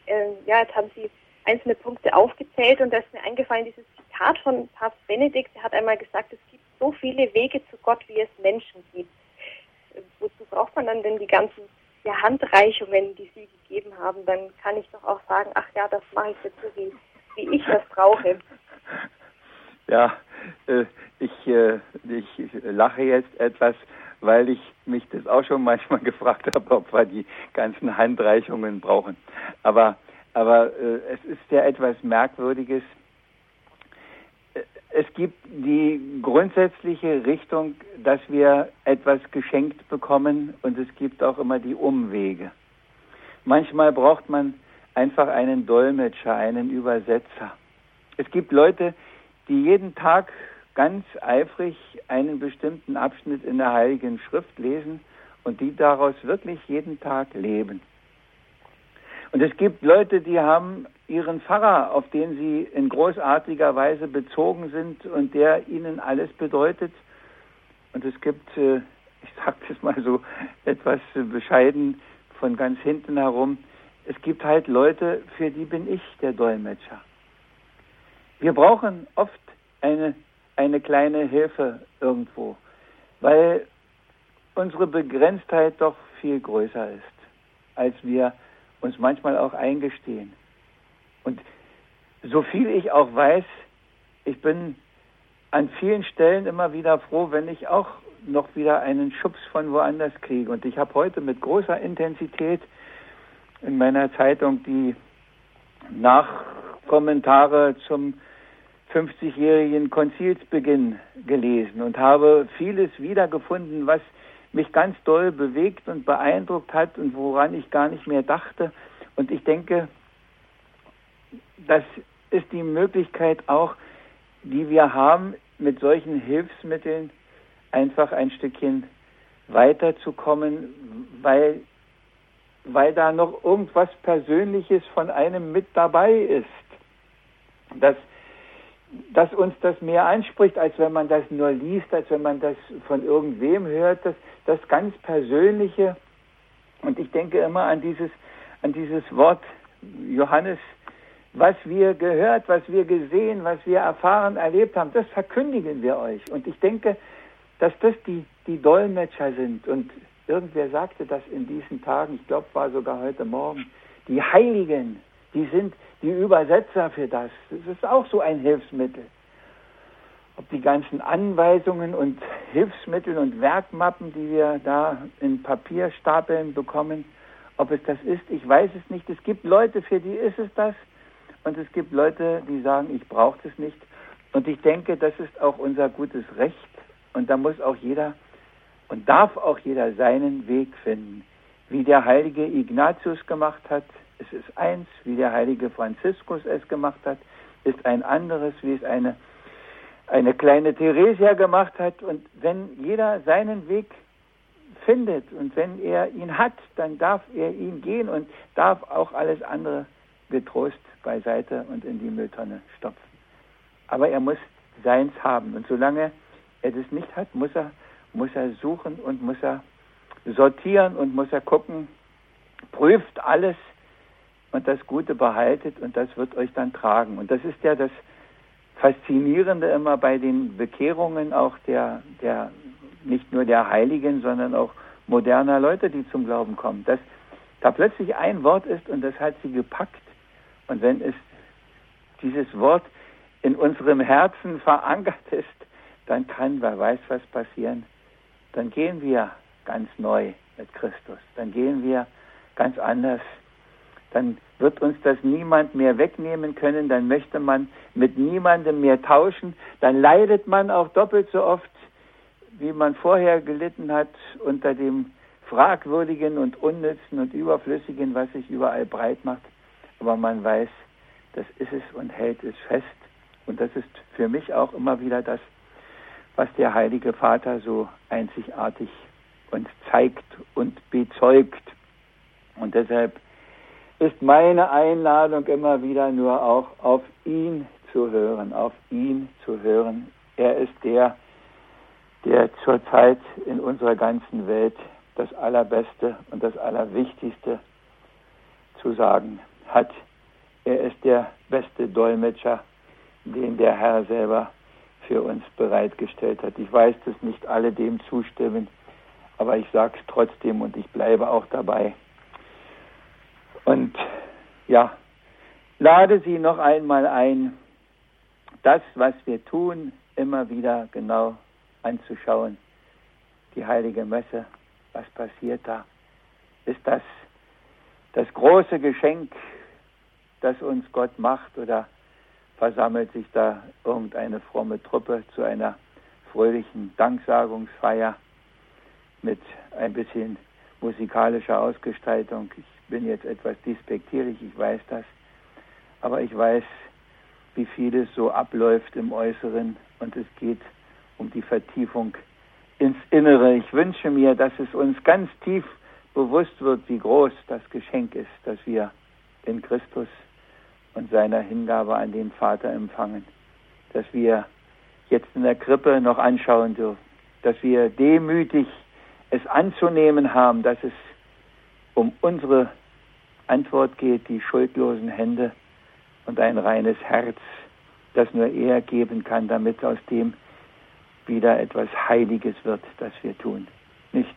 Ähm, ja, jetzt haben Sie einzelne Punkte aufgezählt und da ist mir eingefallen, dieses Zitat von Papst Benedikt, der hat einmal gesagt, es gibt so viele Wege zu Gott, wie es Menschen gibt. Äh, wozu braucht man dann denn die ganzen ja, Handreichungen, die Sie gegeben haben? Dann kann ich doch auch sagen, ach ja, das mache ich jetzt so, wie, wie ich das brauche. Ja, äh, ich, äh, ich lache jetzt etwas, weil ich mich das auch schon manchmal gefragt habe, ob wir die ganzen Handreichungen brauchen. Aber, aber äh, es ist ja etwas Merkwürdiges. Es gibt die grundsätzliche Richtung, dass wir etwas geschenkt bekommen und es gibt auch immer die Umwege. Manchmal braucht man einfach einen Dolmetscher, einen Übersetzer. Es gibt Leute, die jeden Tag ganz eifrig einen bestimmten Abschnitt in der Heiligen Schrift lesen und die daraus wirklich jeden Tag leben. Und es gibt Leute, die haben ihren Pfarrer, auf den sie in großartiger Weise bezogen sind und der ihnen alles bedeutet. Und es gibt, äh, ich sage das mal so etwas bescheiden von ganz hinten herum, es gibt halt Leute, für die bin ich der Dolmetscher. Wir brauchen oft eine, eine kleine Hilfe irgendwo, weil unsere Begrenztheit doch viel größer ist, als wir uns manchmal auch eingestehen. Und so viel ich auch weiß, ich bin an vielen Stellen immer wieder froh, wenn ich auch noch wieder einen Schubs von woanders kriege. Und ich habe heute mit großer Intensität in meiner Zeitung die Nachkommentare zum 50-jährigen Konzilsbeginn gelesen und habe vieles wiedergefunden, was mich ganz doll bewegt und beeindruckt hat und woran ich gar nicht mehr dachte. Und ich denke, das ist die Möglichkeit auch, die wir haben, mit solchen Hilfsmitteln einfach ein Stückchen weiterzukommen, weil, weil da noch irgendwas Persönliches von einem mit dabei ist. Das dass uns das mehr anspricht, als wenn man das nur liest, als wenn man das von irgendwem hört, das, das ganz Persönliche. Und ich denke immer an dieses, an dieses Wort Johannes, was wir gehört, was wir gesehen, was wir erfahren, erlebt haben, das verkündigen wir euch. Und ich denke, dass das die, die Dolmetscher sind. Und irgendwer sagte das in diesen Tagen, ich glaube, war sogar heute Morgen, die Heiligen, die sind die Übersetzer für das. Das ist auch so ein Hilfsmittel. Ob die ganzen Anweisungen und Hilfsmittel und Werkmappen, die wir da in Papierstapeln bekommen, ob es das ist, ich weiß es nicht. Es gibt Leute, für die ist es das. Und es gibt Leute, die sagen, ich brauche es nicht. Und ich denke, das ist auch unser gutes Recht. Und da muss auch jeder und darf auch jeder seinen Weg finden. Wie der heilige Ignatius gemacht hat, es ist eins, wie der heilige Franziskus es gemacht hat, ist ein anderes, wie es eine, eine kleine Theresia gemacht hat. Und wenn jeder seinen Weg findet und wenn er ihn hat, dann darf er ihn gehen und darf auch alles andere getrost beiseite und in die Mülltonne stopfen. Aber er muss seins haben. Und solange er das nicht hat, muss er, muss er suchen und muss er sortieren und muss er gucken, prüft alles, und das Gute behaltet und das wird euch dann tragen. Und das ist ja das Faszinierende immer bei den Bekehrungen auch der, der nicht nur der Heiligen, sondern auch moderner Leute, die zum Glauben kommen, dass da plötzlich ein Wort ist und das hat sie gepackt. Und wenn es dieses Wort in unserem Herzen verankert ist, dann kann, wer weiß, was passieren. Dann gehen wir ganz neu mit Christus. Dann gehen wir ganz anders dann wird uns das niemand mehr wegnehmen können, dann möchte man mit niemandem mehr tauschen, dann leidet man auch doppelt so oft, wie man vorher gelitten hat unter dem fragwürdigen und unnützen und überflüssigen, was sich überall breit macht. Aber man weiß, das ist es und hält es fest. Und das ist für mich auch immer wieder das, was der Heilige Vater so einzigartig uns zeigt und bezeugt. Und deshalb ist meine Einladung immer wieder nur auch auf ihn zu hören, auf ihn zu hören. Er ist der, der zurzeit in unserer ganzen Welt das Allerbeste und das Allerwichtigste zu sagen hat. Er ist der beste Dolmetscher, den der Herr selber für uns bereitgestellt hat. Ich weiß, dass nicht alle dem zustimmen, aber ich sage es trotzdem und ich bleibe auch dabei. Und ja, lade sie noch einmal ein, das, was wir tun, immer wieder genau anzuschauen. Die heilige Messe, was passiert da? Ist das das große Geschenk, das uns Gott macht oder versammelt sich da irgendeine fromme Truppe zu einer fröhlichen Danksagungsfeier mit ein bisschen musikalischer Ausgestaltung? Ich bin jetzt etwas despektierlich, ich weiß das, aber ich weiß, wie vieles so abläuft im Äußeren und es geht um die Vertiefung ins Innere. Ich wünsche mir, dass es uns ganz tief bewusst wird, wie groß das Geschenk ist, das wir in Christus und seiner Hingabe an den Vater empfangen, dass wir jetzt in der Krippe noch anschauen dürfen, dass wir demütig es anzunehmen haben, dass es um unsere Antwort geht, die schuldlosen Hände und ein reines Herz, das nur er geben kann, damit aus dem wieder etwas Heiliges wird, das wir tun. Nicht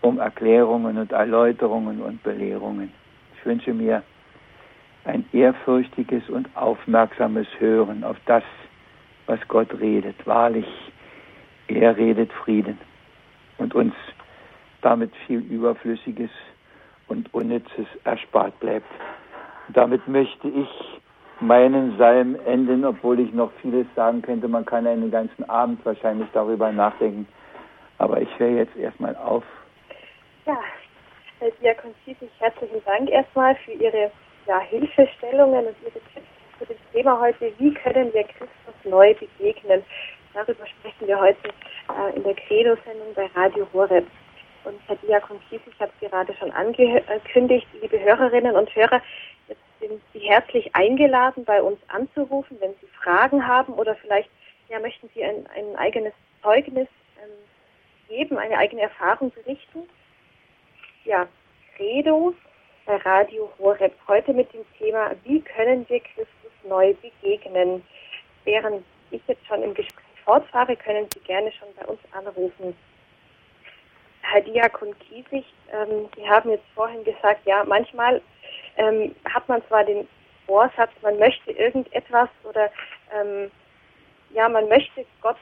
um Erklärungen und Erläuterungen und Belehrungen. Ich wünsche mir ein ehrfürchtiges und aufmerksames Hören auf das, was Gott redet. Wahrlich, er redet Frieden und uns damit viel Überflüssiges und Unnützes erspart bleibt. Damit möchte ich meinen Psalm enden, obwohl ich noch vieles sagen könnte. Man kann einen ganzen Abend wahrscheinlich darüber nachdenken. Aber ich höre jetzt erstmal auf. Ja, Herr Diakon Ziesig, herzlichen Dank erstmal für Ihre ja, Hilfestellungen und Ihre Tipps zu dem Thema heute. Wie können wir Christus neu begegnen? Darüber sprechen wir heute äh, in der Credo-Sendung bei Radio Horeb. Und Herr Diakon Kies, ich habe es gerade schon angekündigt, liebe Hörerinnen und Hörer, jetzt sind Sie herzlich eingeladen, bei uns anzurufen, wenn Sie Fragen haben oder vielleicht ja, möchten Sie ein, ein eigenes Zeugnis ähm, geben, eine eigene Erfahrung berichten. Ja, Credo bei Radio Horeb heute mit dem Thema, wie können wir Christus neu begegnen? Während ich jetzt schon im Gespräch fortfahre, können Sie gerne schon bei uns anrufen. Herr Diakon Kiesig, ähm, Sie haben jetzt vorhin gesagt, ja, manchmal ähm, hat man zwar den Vorsatz, man möchte irgendetwas oder ähm, ja, man möchte Gott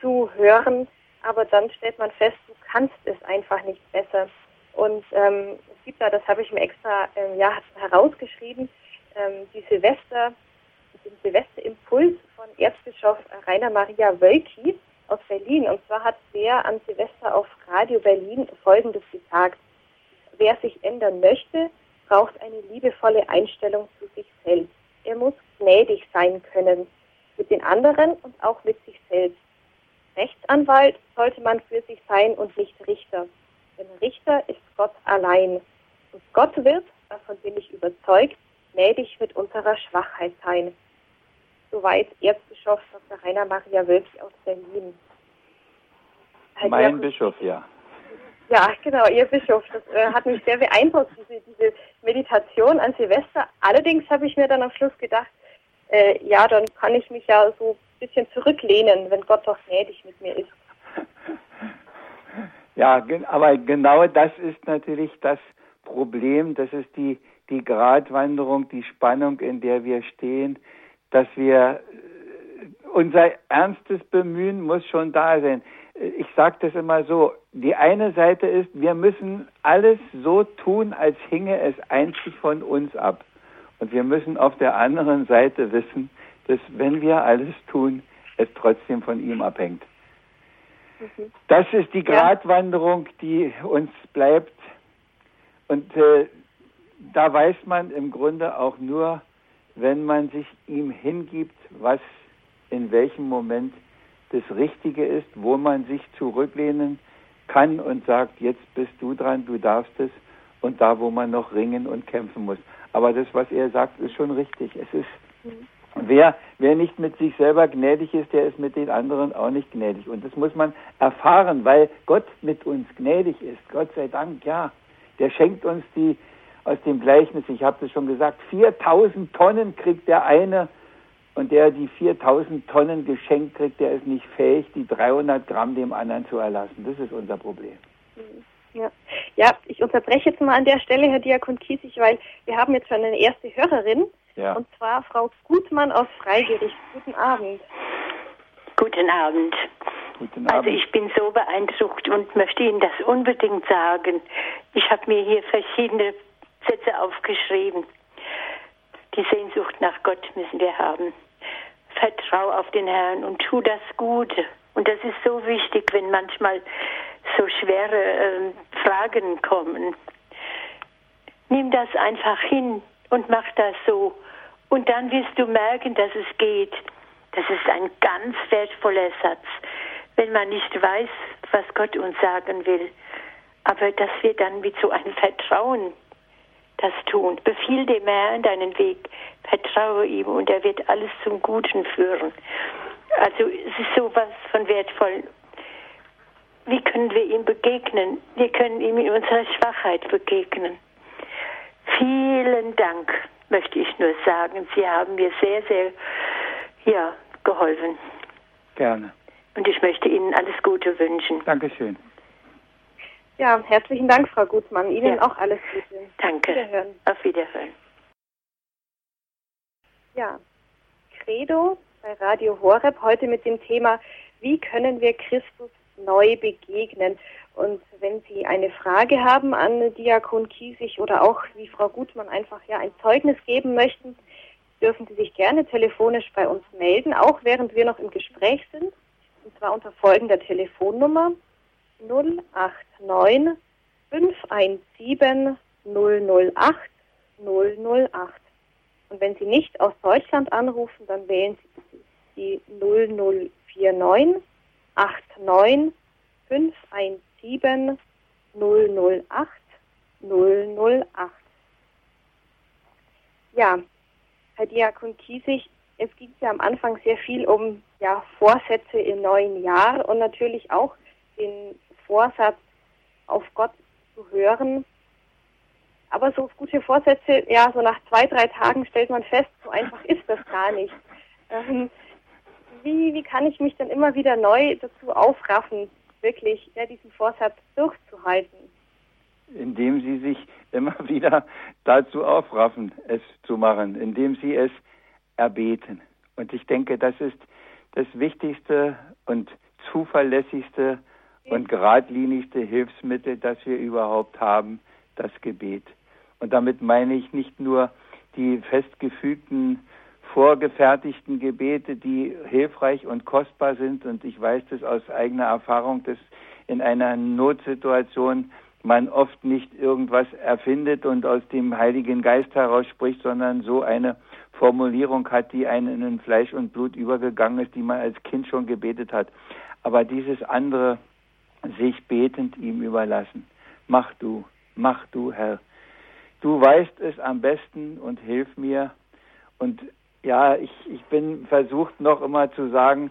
zuhören, aber dann stellt man fest, du kannst es einfach nicht besser. Und ähm, es gibt da, das habe ich mir extra ähm, ja, herausgeschrieben, ähm, die Silvester, den Silvesterimpuls von Erzbischof Rainer Maria Wölki aus Berlin. Und zwar hat der an Silvester auf Radio Berlin Folgendes gesagt. Wer sich ändern möchte, braucht eine liebevolle Einstellung zu sich selbst. Er muss gnädig sein können mit den anderen und auch mit sich selbst. Rechtsanwalt sollte man für sich sein und nicht Richter. Denn Richter ist Gott allein. Und Gott wird, davon bin ich überzeugt, gnädig mit unserer Schwachheit sein. Soweit Erzbischof Dr. Rainer Maria Wölki aus Berlin. Herr mein Bischof, ja. Ja, genau, Ihr Bischof. Das äh, hat mich sehr beeindruckt, diese, diese Meditation an Silvester. Allerdings habe ich mir dann am Schluss gedacht, äh, ja, dann kann ich mich ja so ein bisschen zurücklehnen, wenn Gott doch gnädig mit mir ist. Ja, aber genau das ist natürlich das Problem, das ist die, die Gratwanderung, die Spannung, in der wir stehen, dass wir äh, unser ernstes Bemühen muss schon da sein. Ich sage das immer so, die eine Seite ist, wir müssen alles so tun, als hinge es einzig von uns ab. Und wir müssen auf der anderen Seite wissen, dass wenn wir alles tun, es trotzdem von ihm abhängt. Mhm. Das ist die Gratwanderung, die uns bleibt. Und äh, da weiß man im Grunde auch nur, wenn man sich ihm hingibt, was in welchem Moment das Richtige ist, wo man sich zurücklehnen kann und sagt, jetzt bist du dran, du darfst es, und da, wo man noch ringen und kämpfen muss. Aber das, was er sagt, ist schon richtig. Es ist, mhm. wer, wer nicht mit sich selber gnädig ist, der ist mit den anderen auch nicht gnädig. Und das muss man erfahren, weil Gott mit uns gnädig ist. Gott sei Dank, ja. Der schenkt uns die, aus dem Gleichnis, ich habe das schon gesagt, 4000 Tonnen kriegt der eine und der die 4000 Tonnen geschenkt kriegt, der ist nicht fähig, die 300 Gramm dem anderen zu erlassen. Das ist unser Problem. Ja. ja, ich unterbreche jetzt mal an der Stelle, Herr Diakon Kiesig, weil wir haben jetzt schon eine erste Hörerin, ja. und zwar Frau Gutmann aus Freigericht. Guten Abend. Guten Abend. Guten also Abend. Also ich bin so beeindruckt und möchte Ihnen das unbedingt sagen. Ich habe mir hier verschiedene Sätze aufgeschrieben. Die Sehnsucht nach Gott müssen wir haben. Vertrau auf den Herrn und tu das Gute. Und das ist so wichtig, wenn manchmal so schwere äh, Fragen kommen. Nimm das einfach hin und mach das so. Und dann wirst du merken, dass es geht. Das ist ein ganz wertvoller Satz, wenn man nicht weiß, was Gott uns sagen will. Aber dass wir dann mit so einem Vertrauen das tun. Befiehl dem Herrn deinen Weg, vertraue ihm und er wird alles zum Guten führen. Also es ist sowas von wertvoll wie können wir ihm begegnen? Wir können ihm in unserer Schwachheit begegnen. Vielen Dank, möchte ich nur sagen. Sie haben mir sehr, sehr ja, geholfen. Gerne. Und ich möchte Ihnen alles Gute wünschen. Dankeschön. Ja, herzlichen Dank, Frau Gutmann. Ihnen ja. auch alles Gute. Danke. Wiederhören. Auf Wiederhören. Ja, Credo bei Radio Horeb heute mit dem Thema, wie können wir Christus neu begegnen. Und wenn Sie eine Frage haben an Diakon Kiesig oder auch wie Frau Gutmann einfach ja ein Zeugnis geben möchten, dürfen Sie sich gerne telefonisch bei uns melden, auch während wir noch im Gespräch sind. Und zwar unter folgender Telefonnummer 089 517 008 008. Und wenn Sie nicht aus Deutschland anrufen, dann wählen Sie die 0049 89 517 008 008. Ja, Herr Diakon Kiesig, es ging ja am Anfang sehr viel um ja, Vorsätze im neuen Jahr und natürlich auch den Vorsatz, auf Gott zu hören. Aber so gute Vorsätze, ja, so nach zwei, drei Tagen stellt man fest, so einfach ist das gar nicht. Ähm, wie, wie kann ich mich dann immer wieder neu dazu aufraffen, wirklich ja, diesen Vorsatz durchzuhalten? Indem Sie sich immer wieder dazu aufraffen, es zu machen, indem Sie es erbeten. Und ich denke, das ist das wichtigste und zuverlässigste und geradlinigste Hilfsmittel, das wir überhaupt haben, das Gebet. Und damit meine ich nicht nur die festgefügten, vorgefertigten Gebete, die hilfreich und kostbar sind. Und ich weiß das aus eigener Erfahrung, dass in einer Notsituation man oft nicht irgendwas erfindet und aus dem Heiligen Geist heraus spricht, sondern so eine Formulierung hat, die einen in Fleisch und Blut übergegangen ist, die man als Kind schon gebetet hat. Aber dieses andere sich betend ihm überlassen. Mach du, mach du, Herr. Du weißt es am besten und hilf mir. Und ja, ich, ich bin versucht noch immer zu sagen,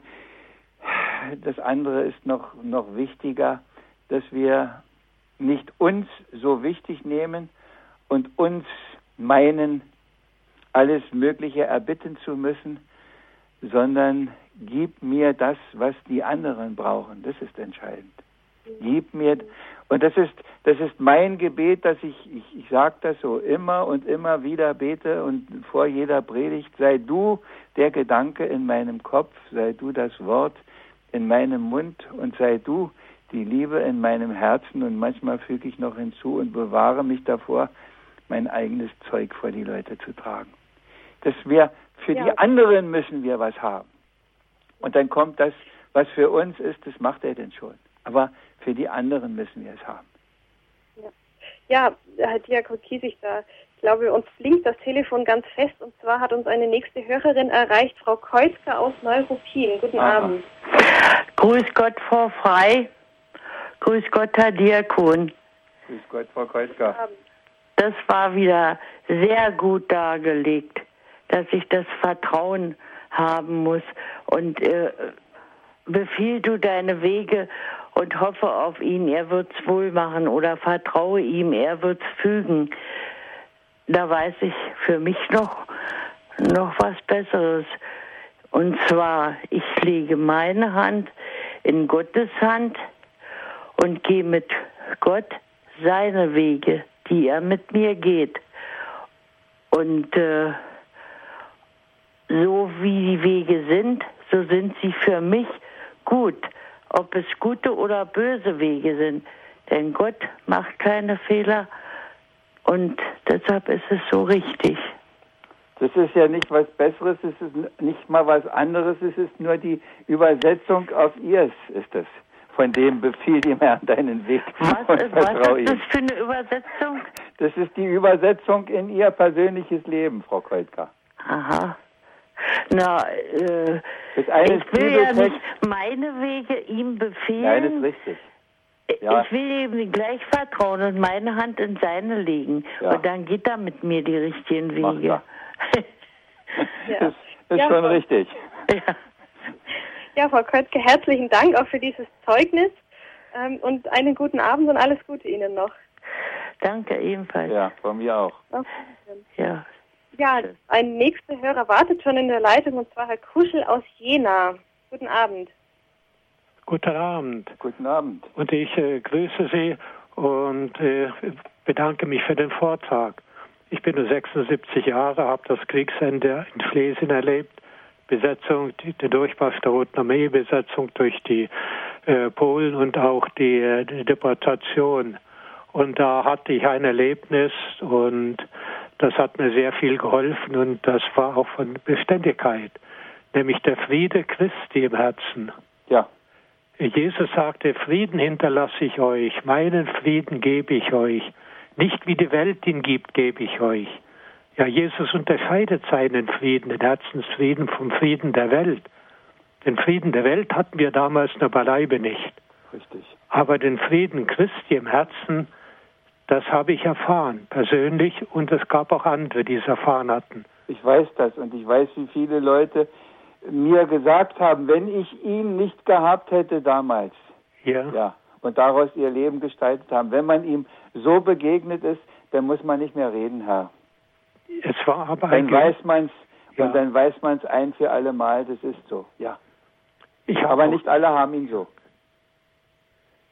das andere ist noch, noch wichtiger, dass wir nicht uns so wichtig nehmen und uns meinen, alles Mögliche erbitten zu müssen, sondern gib mir das, was die anderen brauchen. Das ist entscheidend. Gib mir, und das ist, das ist mein Gebet, dass ich, ich, ich sage das so immer und immer wieder bete und vor jeder Predigt, sei du der Gedanke in meinem Kopf, sei du das Wort in meinem Mund und sei du die Liebe in meinem Herzen und manchmal füge ich noch hinzu und bewahre mich davor, mein eigenes Zeug vor die Leute zu tragen. Dass wir für ja. die anderen müssen wir was haben. Und dann kommt das, was für uns ist, das macht er denn schon. Aber für die anderen müssen wir es haben. Ja, ja Herr Diakon Kiesig, da ich glaube, uns blinkt das Telefon ganz fest und zwar hat uns eine nächste Hörerin erreicht, Frau Kreuzke aus Neuruppin. Guten Aha. Abend. Grüß Gott, Frau Frei. Grüß Gott, Herr Diakon. Grüß Gott, Frau Kreuzka. Das war wieder sehr gut dargelegt, dass ich das Vertrauen haben muss und äh, befiehl du deine Wege und hoffe auf ihn, er wird's wohl machen oder vertraue ihm, er wird's fügen. Da weiß ich für mich noch, noch was Besseres. Und zwar, ich lege meine Hand in Gottes Hand und gehe mit Gott seine Wege, die er mit mir geht. Und äh, so wie die Wege sind, so sind sie für mich gut, ob es gute oder böse Wege sind. Denn Gott macht keine Fehler und deshalb ist es so richtig. Das ist ja nicht was Besseres, es ist nicht mal was anderes, es ist nur die Übersetzung auf ihrs, ist es von dem befiehl ihm Herr deinen Weg. Was, und was ist das für eine Übersetzung? Das ist die Übersetzung in Ihr persönliches Leben, Frau Kreutka. Aha. Na, äh, ich will ja nicht meine Wege ihm befehlen. Nein, das ist richtig. Ja. Ich will ihm gleich vertrauen und meine Hand in seine legen. Ja. Und dann geht er mit mir die richtigen Wege. ja. Das ist ja. schon richtig. Ja. Ja, Frau Köttke, herzlichen Dank auch für dieses Zeugnis ähm, und einen guten Abend und alles Gute Ihnen noch. Danke ebenfalls. Ja, von mir auch. Ja. Ja, ein nächster Hörer wartet schon in der Leitung und zwar Herr Kuschel aus Jena. Guten Abend. Guten Abend. Guten Abend. Und ich äh, grüße Sie und äh, bedanke mich für den Vortrag. Ich bin nur 76 Jahre, habe das Kriegsende in Schlesien erlebt Besetzung, die, der Durchbruch der Roten Armee, Besetzung durch die äh, Polen und auch die, äh, die Deportation. Und da hatte ich ein Erlebnis und das hat mir sehr viel geholfen und das war auch von Beständigkeit, nämlich der Friede Christi im Herzen. Ja. Jesus sagte, Frieden hinterlasse ich euch, meinen Frieden gebe ich euch. Nicht wie die Welt ihn gibt, gebe ich euch. Ja, Jesus unterscheidet seinen Frieden, den Herzensfrieden vom Frieden der Welt. Den Frieden der Welt hatten wir damals nur beileibe nicht. Richtig. Aber den Frieden Christi im Herzen, das habe ich erfahren, persönlich, und es gab auch andere, die es erfahren hatten. Ich weiß das und ich weiß, wie viele Leute mir gesagt haben, wenn ich ihn nicht gehabt hätte damals. Ja. ja. Und daraus ihr Leben gestaltet haben. Wenn man ihm so begegnet ist, dann muss man nicht mehr reden, Herr. Es war aber dann weiß man's ja. und dann weiß man es ein für alle Mal. Das ist so. Ja. aber nicht alle haben ihn so.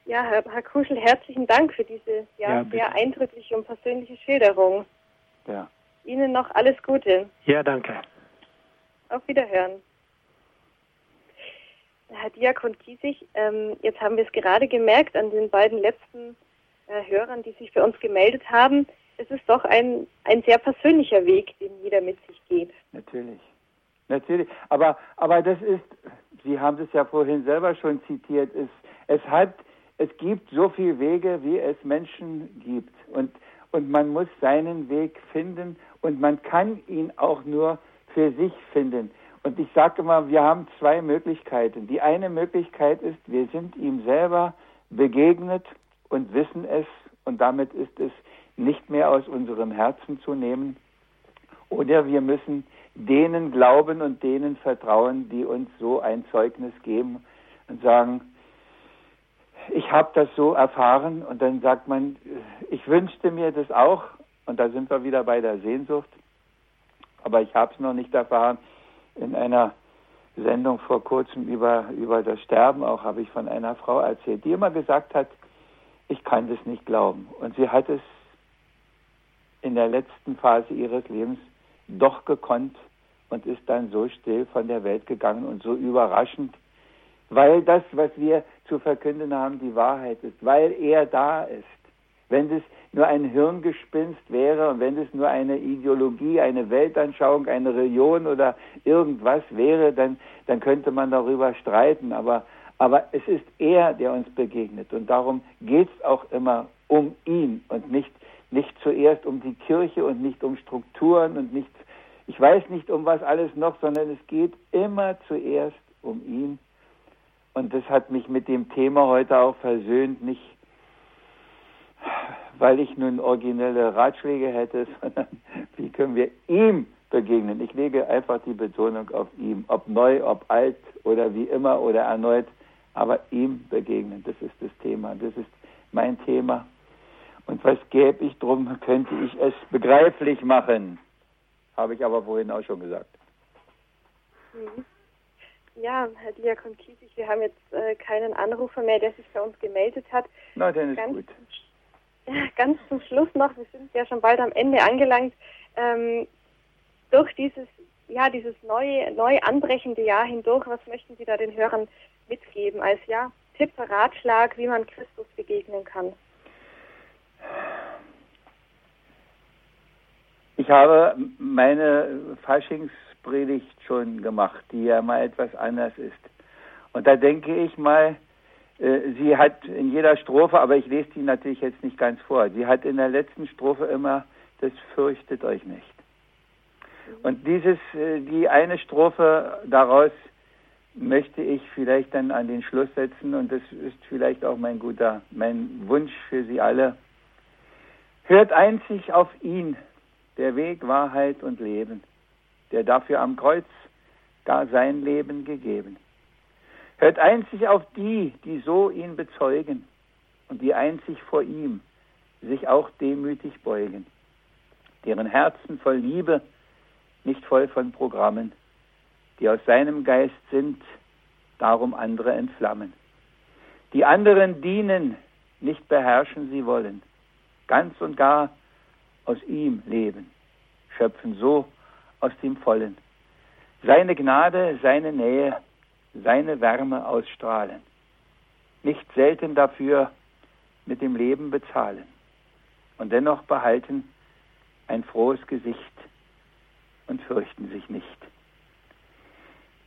Ja, Herr, Herr Kuschel, herzlichen Dank für diese ja, ja sehr eindrückliche und persönliche Schilderung. Ja. Ihnen noch alles Gute. Ja, danke. Auf Wiederhören. Herr Diakon Kiesig, ähm, jetzt haben wir es gerade gemerkt an den beiden letzten äh, Hörern, die sich für uns gemeldet haben. Es ist doch ein, ein sehr persönlicher Weg, den jeder mit sich geht. Natürlich. Natürlich. Aber, aber das ist, Sie haben es ja vorhin selber schon zitiert, es, es hat, es gibt so viele Wege, wie es Menschen gibt. Und, und man muss seinen Weg finden und man kann ihn auch nur für sich finden. Und ich sage immer, wir haben zwei Möglichkeiten. Die eine Möglichkeit ist, wir sind ihm selber begegnet und wissen es und damit ist es nicht mehr aus unserem Herzen zu nehmen. Oder wir müssen denen glauben und denen vertrauen, die uns so ein Zeugnis geben und sagen, ich habe das so erfahren und dann sagt man, ich wünschte mir das auch. Und da sind wir wieder bei der Sehnsucht, aber ich habe es noch nicht erfahren. In einer Sendung vor kurzem über, über das Sterben auch habe ich von einer Frau erzählt, die immer gesagt hat, ich kann das nicht glauben. Und sie hat es in der letzten Phase ihres Lebens doch gekonnt und ist dann so still von der Welt gegangen und so überraschend, weil das, was wir zu verkünden haben, die Wahrheit ist, weil er da ist. Wenn das nur ein Hirngespinst wäre und wenn es nur eine Ideologie, eine Weltanschauung, eine Religion oder irgendwas wäre, dann, dann könnte man darüber streiten. Aber, aber es ist er, der uns begegnet. Und darum geht es auch immer um ihn und nicht, nicht zuerst um die Kirche und nicht um Strukturen und nicht, ich weiß nicht um was alles noch, sondern es geht immer zuerst um ihn. Und das hat mich mit dem Thema heute auch versöhnt, nicht weil ich nun originelle Ratschläge hätte, sondern wie können wir ihm begegnen. Ich lege einfach die Betonung auf ihm, ob neu, ob alt oder wie immer oder erneut, aber ihm begegnen. Das ist das Thema. Das ist mein Thema. Und was gäbe ich drum, könnte ich es begreiflich machen. Habe ich aber vorhin auch schon gesagt. Mhm. Ja, Herr Diakon Kiesig, wir haben jetzt äh, keinen Anrufer mehr, der sich bei uns gemeldet hat. Na, dann ist Ganz gut ganz zum Schluss noch, wir sind ja schon bald am Ende angelangt, ähm, durch dieses, ja, dieses neue, neu anbrechende Jahr hindurch, was möchten Sie da den Hörern mitgeben als ja, Tipp, Ratschlag, wie man Christus begegnen kann? Ich habe meine Faschingspredigt schon gemacht, die ja mal etwas anders ist. Und da denke ich mal, äh, sie hat in jeder Strophe, aber ich lese die natürlich jetzt nicht ganz vor, sie hat in der letzten Strophe immer, das fürchtet euch nicht. Und dieses, äh, die eine Strophe daraus möchte ich vielleicht dann an den Schluss setzen und das ist vielleicht auch mein guter, mein Wunsch für Sie alle. Hört einzig auf ihn, der Weg, Wahrheit und Leben, der dafür am Kreuz gar sein Leben gegeben. Hört einzig auf die, die so ihn bezeugen und die einzig vor ihm sich auch demütig beugen, deren Herzen voll Liebe, nicht voll von Programmen, die aus seinem Geist sind, darum andere entflammen. Die anderen dienen, nicht beherrschen sie wollen, ganz und gar aus ihm leben, schöpfen so aus dem Vollen. Seine Gnade, seine Nähe, seine Wärme ausstrahlen. Nicht selten dafür mit dem Leben bezahlen und dennoch behalten ein frohes Gesicht und fürchten sich nicht.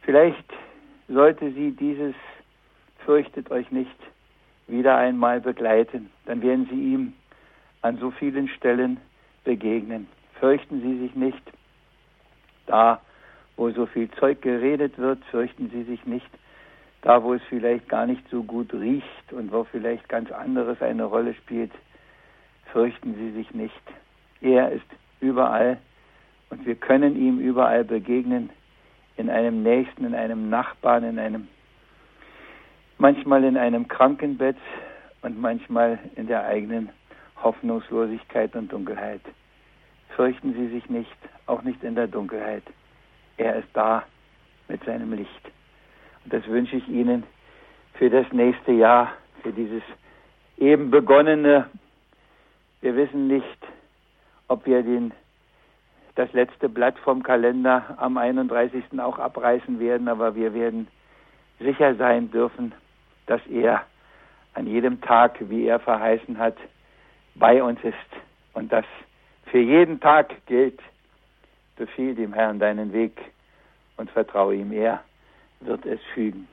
Vielleicht sollte sie dieses fürchtet euch nicht, wieder einmal begleiten. Dann werden sie ihm an so vielen Stellen begegnen. Fürchten Sie sich nicht. Da, wo so viel Zeug geredet wird, fürchten Sie sich nicht. Da, wo es vielleicht gar nicht so gut riecht und wo vielleicht ganz anderes eine Rolle spielt, fürchten Sie sich nicht. Er ist überall und wir können ihm überall begegnen, in einem Nächsten, in einem Nachbarn, in einem, manchmal in einem Krankenbett und manchmal in der eigenen Hoffnungslosigkeit und Dunkelheit. Fürchten Sie sich nicht, auch nicht in der Dunkelheit. Er ist da mit seinem Licht. Und das wünsche ich Ihnen für das nächste Jahr, für dieses eben begonnene. Wir wissen nicht, ob wir den, das letzte Blatt vom Kalender am 31. auch abreißen werden, aber wir werden sicher sein dürfen, dass er an jedem Tag, wie er verheißen hat, bei uns ist und das für jeden Tag gilt. Befiehl dem Herrn deinen Weg und vertraue ihm, er wird es fügen.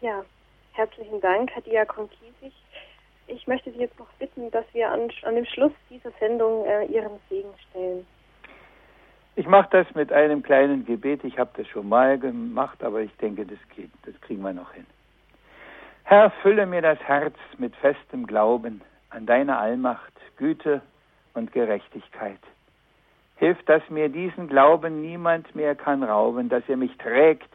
Ja, herzlichen Dank, Herr Diakon Kiesig. Ich möchte Sie jetzt noch bitten, dass wir an, an dem Schluss dieser Sendung äh, Ihren Segen stellen. Ich mache das mit einem kleinen Gebet. Ich habe das schon mal gemacht, aber ich denke, das geht. Das kriegen wir noch hin. Herr, fülle mir das Herz mit festem Glauben an deine Allmacht, Güte und Gerechtigkeit. Hilf, dass mir diesen Glauben niemand mehr kann rauben, dass er mich trägt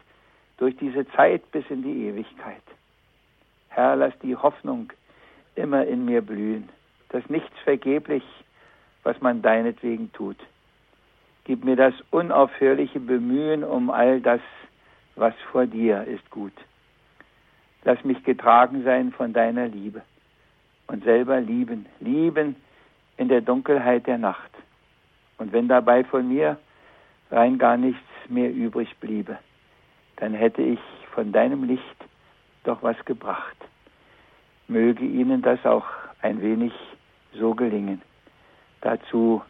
durch diese Zeit bis in die Ewigkeit. Herr, lass die Hoffnung immer in mir blühen, dass nichts vergeblich, was man deinetwegen tut. Gib mir das unaufhörliche Bemühen um all das, was vor dir ist gut. Lass mich getragen sein von deiner Liebe und selber lieben, lieben in der Dunkelheit der Nacht. Und wenn dabei von mir rein gar nichts mehr übrig bliebe, dann hätte ich von deinem Licht doch was gebracht. Möge ihnen das auch ein wenig so gelingen. Dazu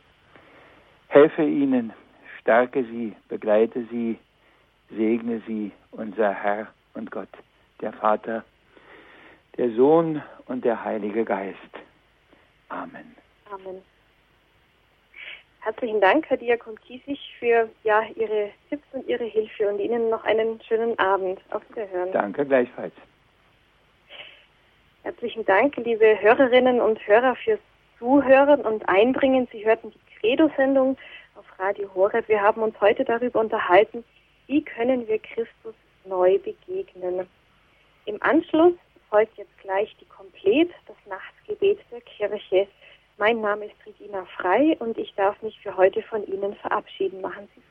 helfe ihnen, stärke sie, begleite sie, segne sie, unser Herr und Gott der Vater, der Sohn und der Heilige Geist. Amen. Amen. Herzlichen Dank, Herr Diakon Kiesig, für ja, Ihre Tipps und Ihre Hilfe und Ihnen noch einen schönen Abend. Auf Wiederhören. Danke gleichfalls. Herzlichen Dank, liebe Hörerinnen und Hörer, fürs Zuhören und Einbringen. Sie hörten die Credo-Sendung auf Radio Horeb. Wir haben uns heute darüber unterhalten, wie können wir Christus neu begegnen. Im Anschluss folgt jetzt gleich die Komplet, das Nachtgebet der Kirche. Mein Name ist Regina Frei und ich darf mich für heute von Ihnen verabschieden. Machen Sie